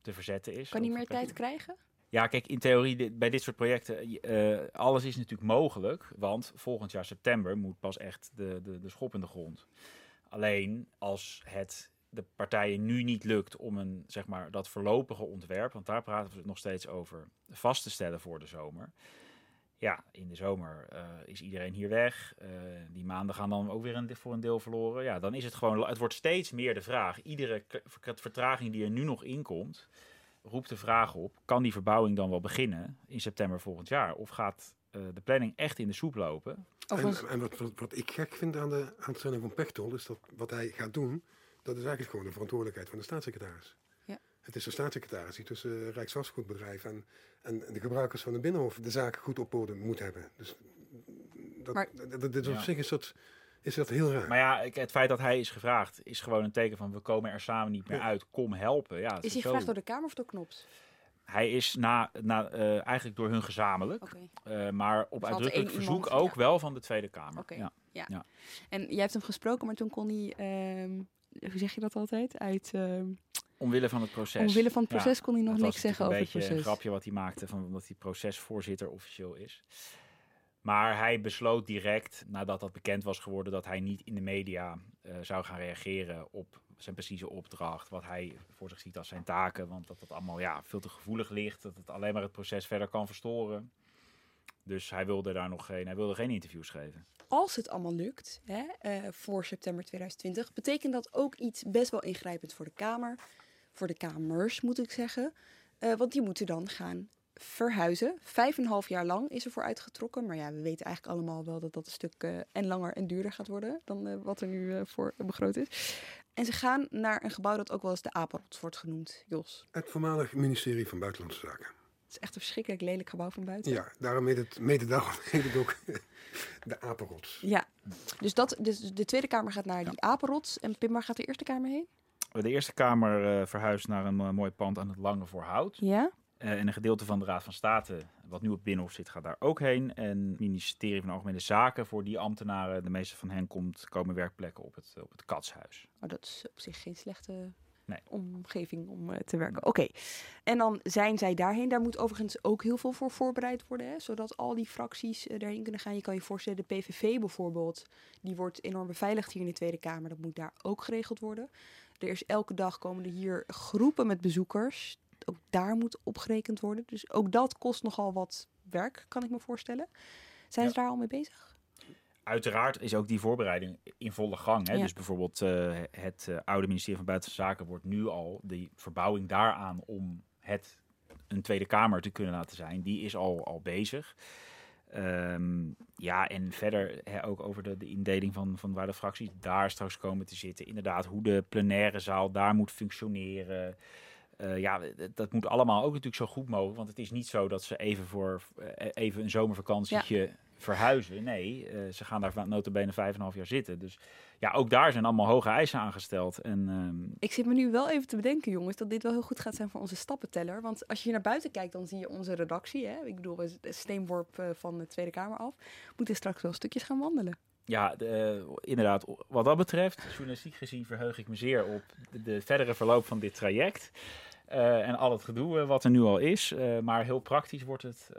te verzetten is.
Kan hij
Ook
meer tijd krijgen?
Ja, kijk, in theorie, bij dit soort projecten, je- eh, alles is natuurlijk mogelijk. Want volgend jaar september moet pas echt de, de, de schop in de grond. Alleen als het de partijen nu niet lukt om een, zeg maar, dat voorlopige ontwerp, want daar praten we het nog steeds over, vast te stellen voor de zomer. Ja, in de zomer eh, is iedereen hier weg. Eh, die maanden gaan dan ook weer een, voor een deel verloren. Ja, dan is het gewoon, het wordt steeds meer de vraag. Iedere vertraging die er nu nog inkomt, roept de vraag op: kan die verbouwing dan wel beginnen in september volgend jaar? Of gaat eh, de planning echt in de soep lopen?
En, en wat, wat, wat ik gek vind aan de aanstelling van Pechtold, is dat wat hij gaat doen, dat is eigenlijk gewoon de verantwoordelijkheid van de staatssecretaris.
Ja.
Het is de staatssecretaris die tussen Rijksvastgoedbedrijf en, en de gebruikers van de Binnenhof de zaken goed op orde moet hebben. Dus dat,
Maar-
dat, dat- dat- op
Ja.
zich is dat, is dat heel raar.
Maar ja, ik- het feit dat hij is gevraagd is gewoon een teken van we komen er samen niet meer uit. Kom helpen. Ja,
Is hij
zo.
gevraagd door de Kamer of door Knops?
Hij is na, na, eh, eigenlijk door hun gezamenlijk, eh, maar op uitdrukkelijk verzoek
iemand,
ook
ja.
wel van de Tweede Kamer.
Oké,
Ja.
ja.
Ja.
En jij hebt hem gesproken, maar toen kon hij, ehm, hoe zeg je dat altijd? Uit, ehm,
Omwille van het proces.
Omwille van het proces kon hij nog niks zeggen over het
Een beetje
proces.
een grapje wat hij maakte van omdat hij procesvoorzitter officieel is. Maar hij besloot direct, nadat dat bekend was geworden, dat hij niet in de media eh, zou gaan reageren op zijn precieze opdracht. Wat hij voor zich ziet als zijn taken. Want dat dat allemaal ja, veel te gevoelig ligt. Dat het alleen maar het proces verder kan verstoren. Dus hij wilde daar nog geen, hij wilde geen interviews geven.
Als het allemaal lukt, hè, eh, voor september 2020, betekent dat ook iets best wel ingrijpend voor de Kamer. Voor de Kamers, moet ik zeggen. Eh, want die moeten dan gaan verhuizen. Vijf en een half jaar lang is er voor uitgetrokken. Maar ja, we weten eigenlijk allemaal wel dat dat een stuk eh, en langer en duurder gaat worden dan eh, wat er nu eh, voor begroot is. En ze gaan naar een gebouw dat ook wel eens de Apenrots wordt genoemd, Jos.
Het voormalig ministerie van Buitenlandse Zaken.
Het is echt een verschrikkelijk lelijk gebouw van buiten.
Ja, daarom heet het, daarom heet het ook de Apenrots.
Ja, dus, dat, dus de Tweede Kamer gaat naar die Apenrots. En Pim, waar gaat de Eerste Kamer heen?
De Eerste Kamer eh, verhuist naar een mooi pand aan het Lange Voorhout.
Ja?
Eh, en een gedeelte van de Raad van State, wat nu op Binnenhof zit, gaat daar ook heen. En het ministerie van Algemene Zaken, voor die ambtenaren, de meeste van hen komt, komen werkplekken op het, op het Katshuis.
Oh, dat is op zich geen slechte
Nee.
omgeving om eh, te werken. Oké, en dan zijn zij daarheen. Daar moet overigens ook heel veel voor voorbereid worden, hè? zodat al die fracties eh, daarheen kunnen gaan. Je kan je voorstellen, de PVV bijvoorbeeld, die wordt enorm beveiligd hier in de Tweede Kamer. Dat moet daar ook geregeld worden. Er is elke dag komen er hier groepen met bezoekers. Ook daar moet opgerekend worden. Dus ook dat kost nogal wat werk, kan ik me voorstellen. Zijn ze daar al mee bezig?
Uiteraard is ook die voorbereiding in volle gang. Hè?
Ja.
Dus bijvoorbeeld eh, het eh, oude ministerie van Buitenlandse Zaken wordt nu al, die verbouwing daaraan om het een Tweede Kamer te kunnen laten zijn, die is al, al bezig. Ehm, ja, en verder hè, ook over de, de indeling van, van waar de fracties daar straks komen te zitten. Inderdaad, hoe de plenaire zaal daar moet functioneren. Eh, ja, dat moet allemaal ook natuurlijk zo goed mogelijk. Want het is niet zo dat ze even voor eh, even een zomervakantietje verhuizen. Nee, eh, ze gaan daar notabene vijf en half jaar zitten. Dus ja, ook daar zijn allemaal hoge eisen aangesteld. En ehm,
Ik zit me nu wel even te bedenken, jongens, dat dit wel heel goed gaat zijn voor onze stappenteller. Want als je hier naar buiten kijkt, dan zie je onze redactie. Hè? Ik bedoel, een steenworp van de Tweede Kamer af. Moeten straks wel stukjes gaan wandelen.
Ja, de, eh, inderdaad, wat dat betreft, journalistiek gezien verheug ik me zeer op de, de verdere verloop van dit traject. Eh, en al het gedoe eh, wat er nu al is. Maar heel praktisch wordt het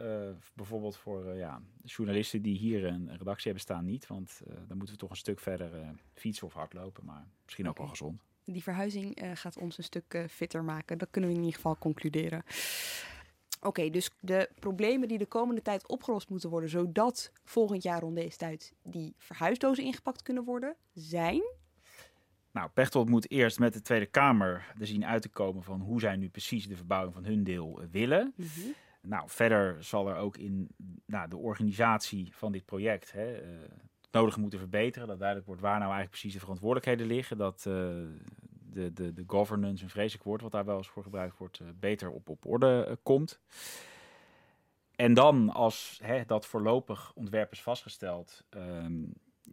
bijvoorbeeld voor ja, journalisten die hier een, een redactie hebben staan niet. Want dan moeten we toch een stuk verder fietsen of hardlopen. Maar misschien ook wel gezond.
Die verhuizing gaat ons een stuk fitter maken. Dat kunnen we in ieder geval concluderen. Oké, dus de problemen die de komende tijd opgelost moeten worden, zodat volgend jaar rond deze tijd die verhuisdozen ingepakt kunnen worden, zijn.
Nou, Pechtold moet eerst met de Tweede Kamer er zien uit te komen van hoe zij nu precies de verbouwing van hun deel eh, willen. Nou, verder zal er ook in nou, de organisatie van dit project hè, eh, het nodige moeten verbeteren. Dat duidelijk wordt waar nou eigenlijk precies de verantwoordelijkheden liggen. Dat eh, de, de, de governance, een vreselijk woord wat daar wel eens voor gebruikt wordt, eh, beter op, op orde eh, komt. En dan, als hè, dat voorlopig ontwerp is vastgesteld, ehm,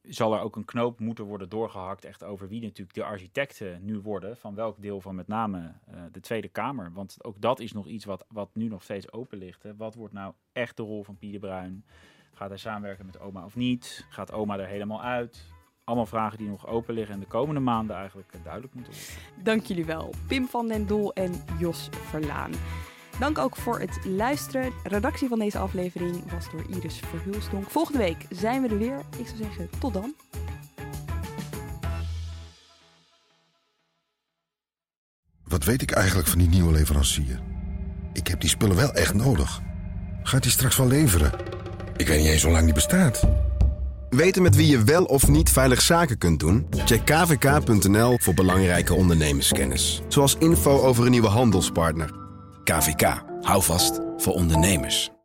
zal er ook een knoop moeten worden doorgehakt echt over wie natuurlijk de architecten nu worden van welk deel van met name eh, de Tweede Kamer. Want ook dat is nog iets wat, wat nu nog steeds open ligt. Hè. Wat wordt nou echt de rol van Pieter Bruin? Gaat hij samenwerken met oma of niet? Gaat oma er helemaal uit? Allemaal vragen die nog open liggen en de komende maanden eigenlijk eh, duidelijk moeten worden.
Dank jullie wel, Pim van den Doel en Jos Verlaan. Dank ook voor het luisteren. Redactie van deze aflevering was door Iris Verhulstonk. Volgende week zijn we er weer. Ik zou zeggen, tot dan.
Wat weet ik eigenlijk van die nieuwe leverancier? Ik heb die spullen wel echt nodig. Gaat hij straks wel leveren? Ik weet niet eens hoe lang die bestaat.
Weten met wie je wel of niet veilig zaken kunt doen? Check kvk.nl voor belangrijke ondernemerskennis. Zoals info over een nieuwe handelspartner. KVK, hou vast voor ondernemers.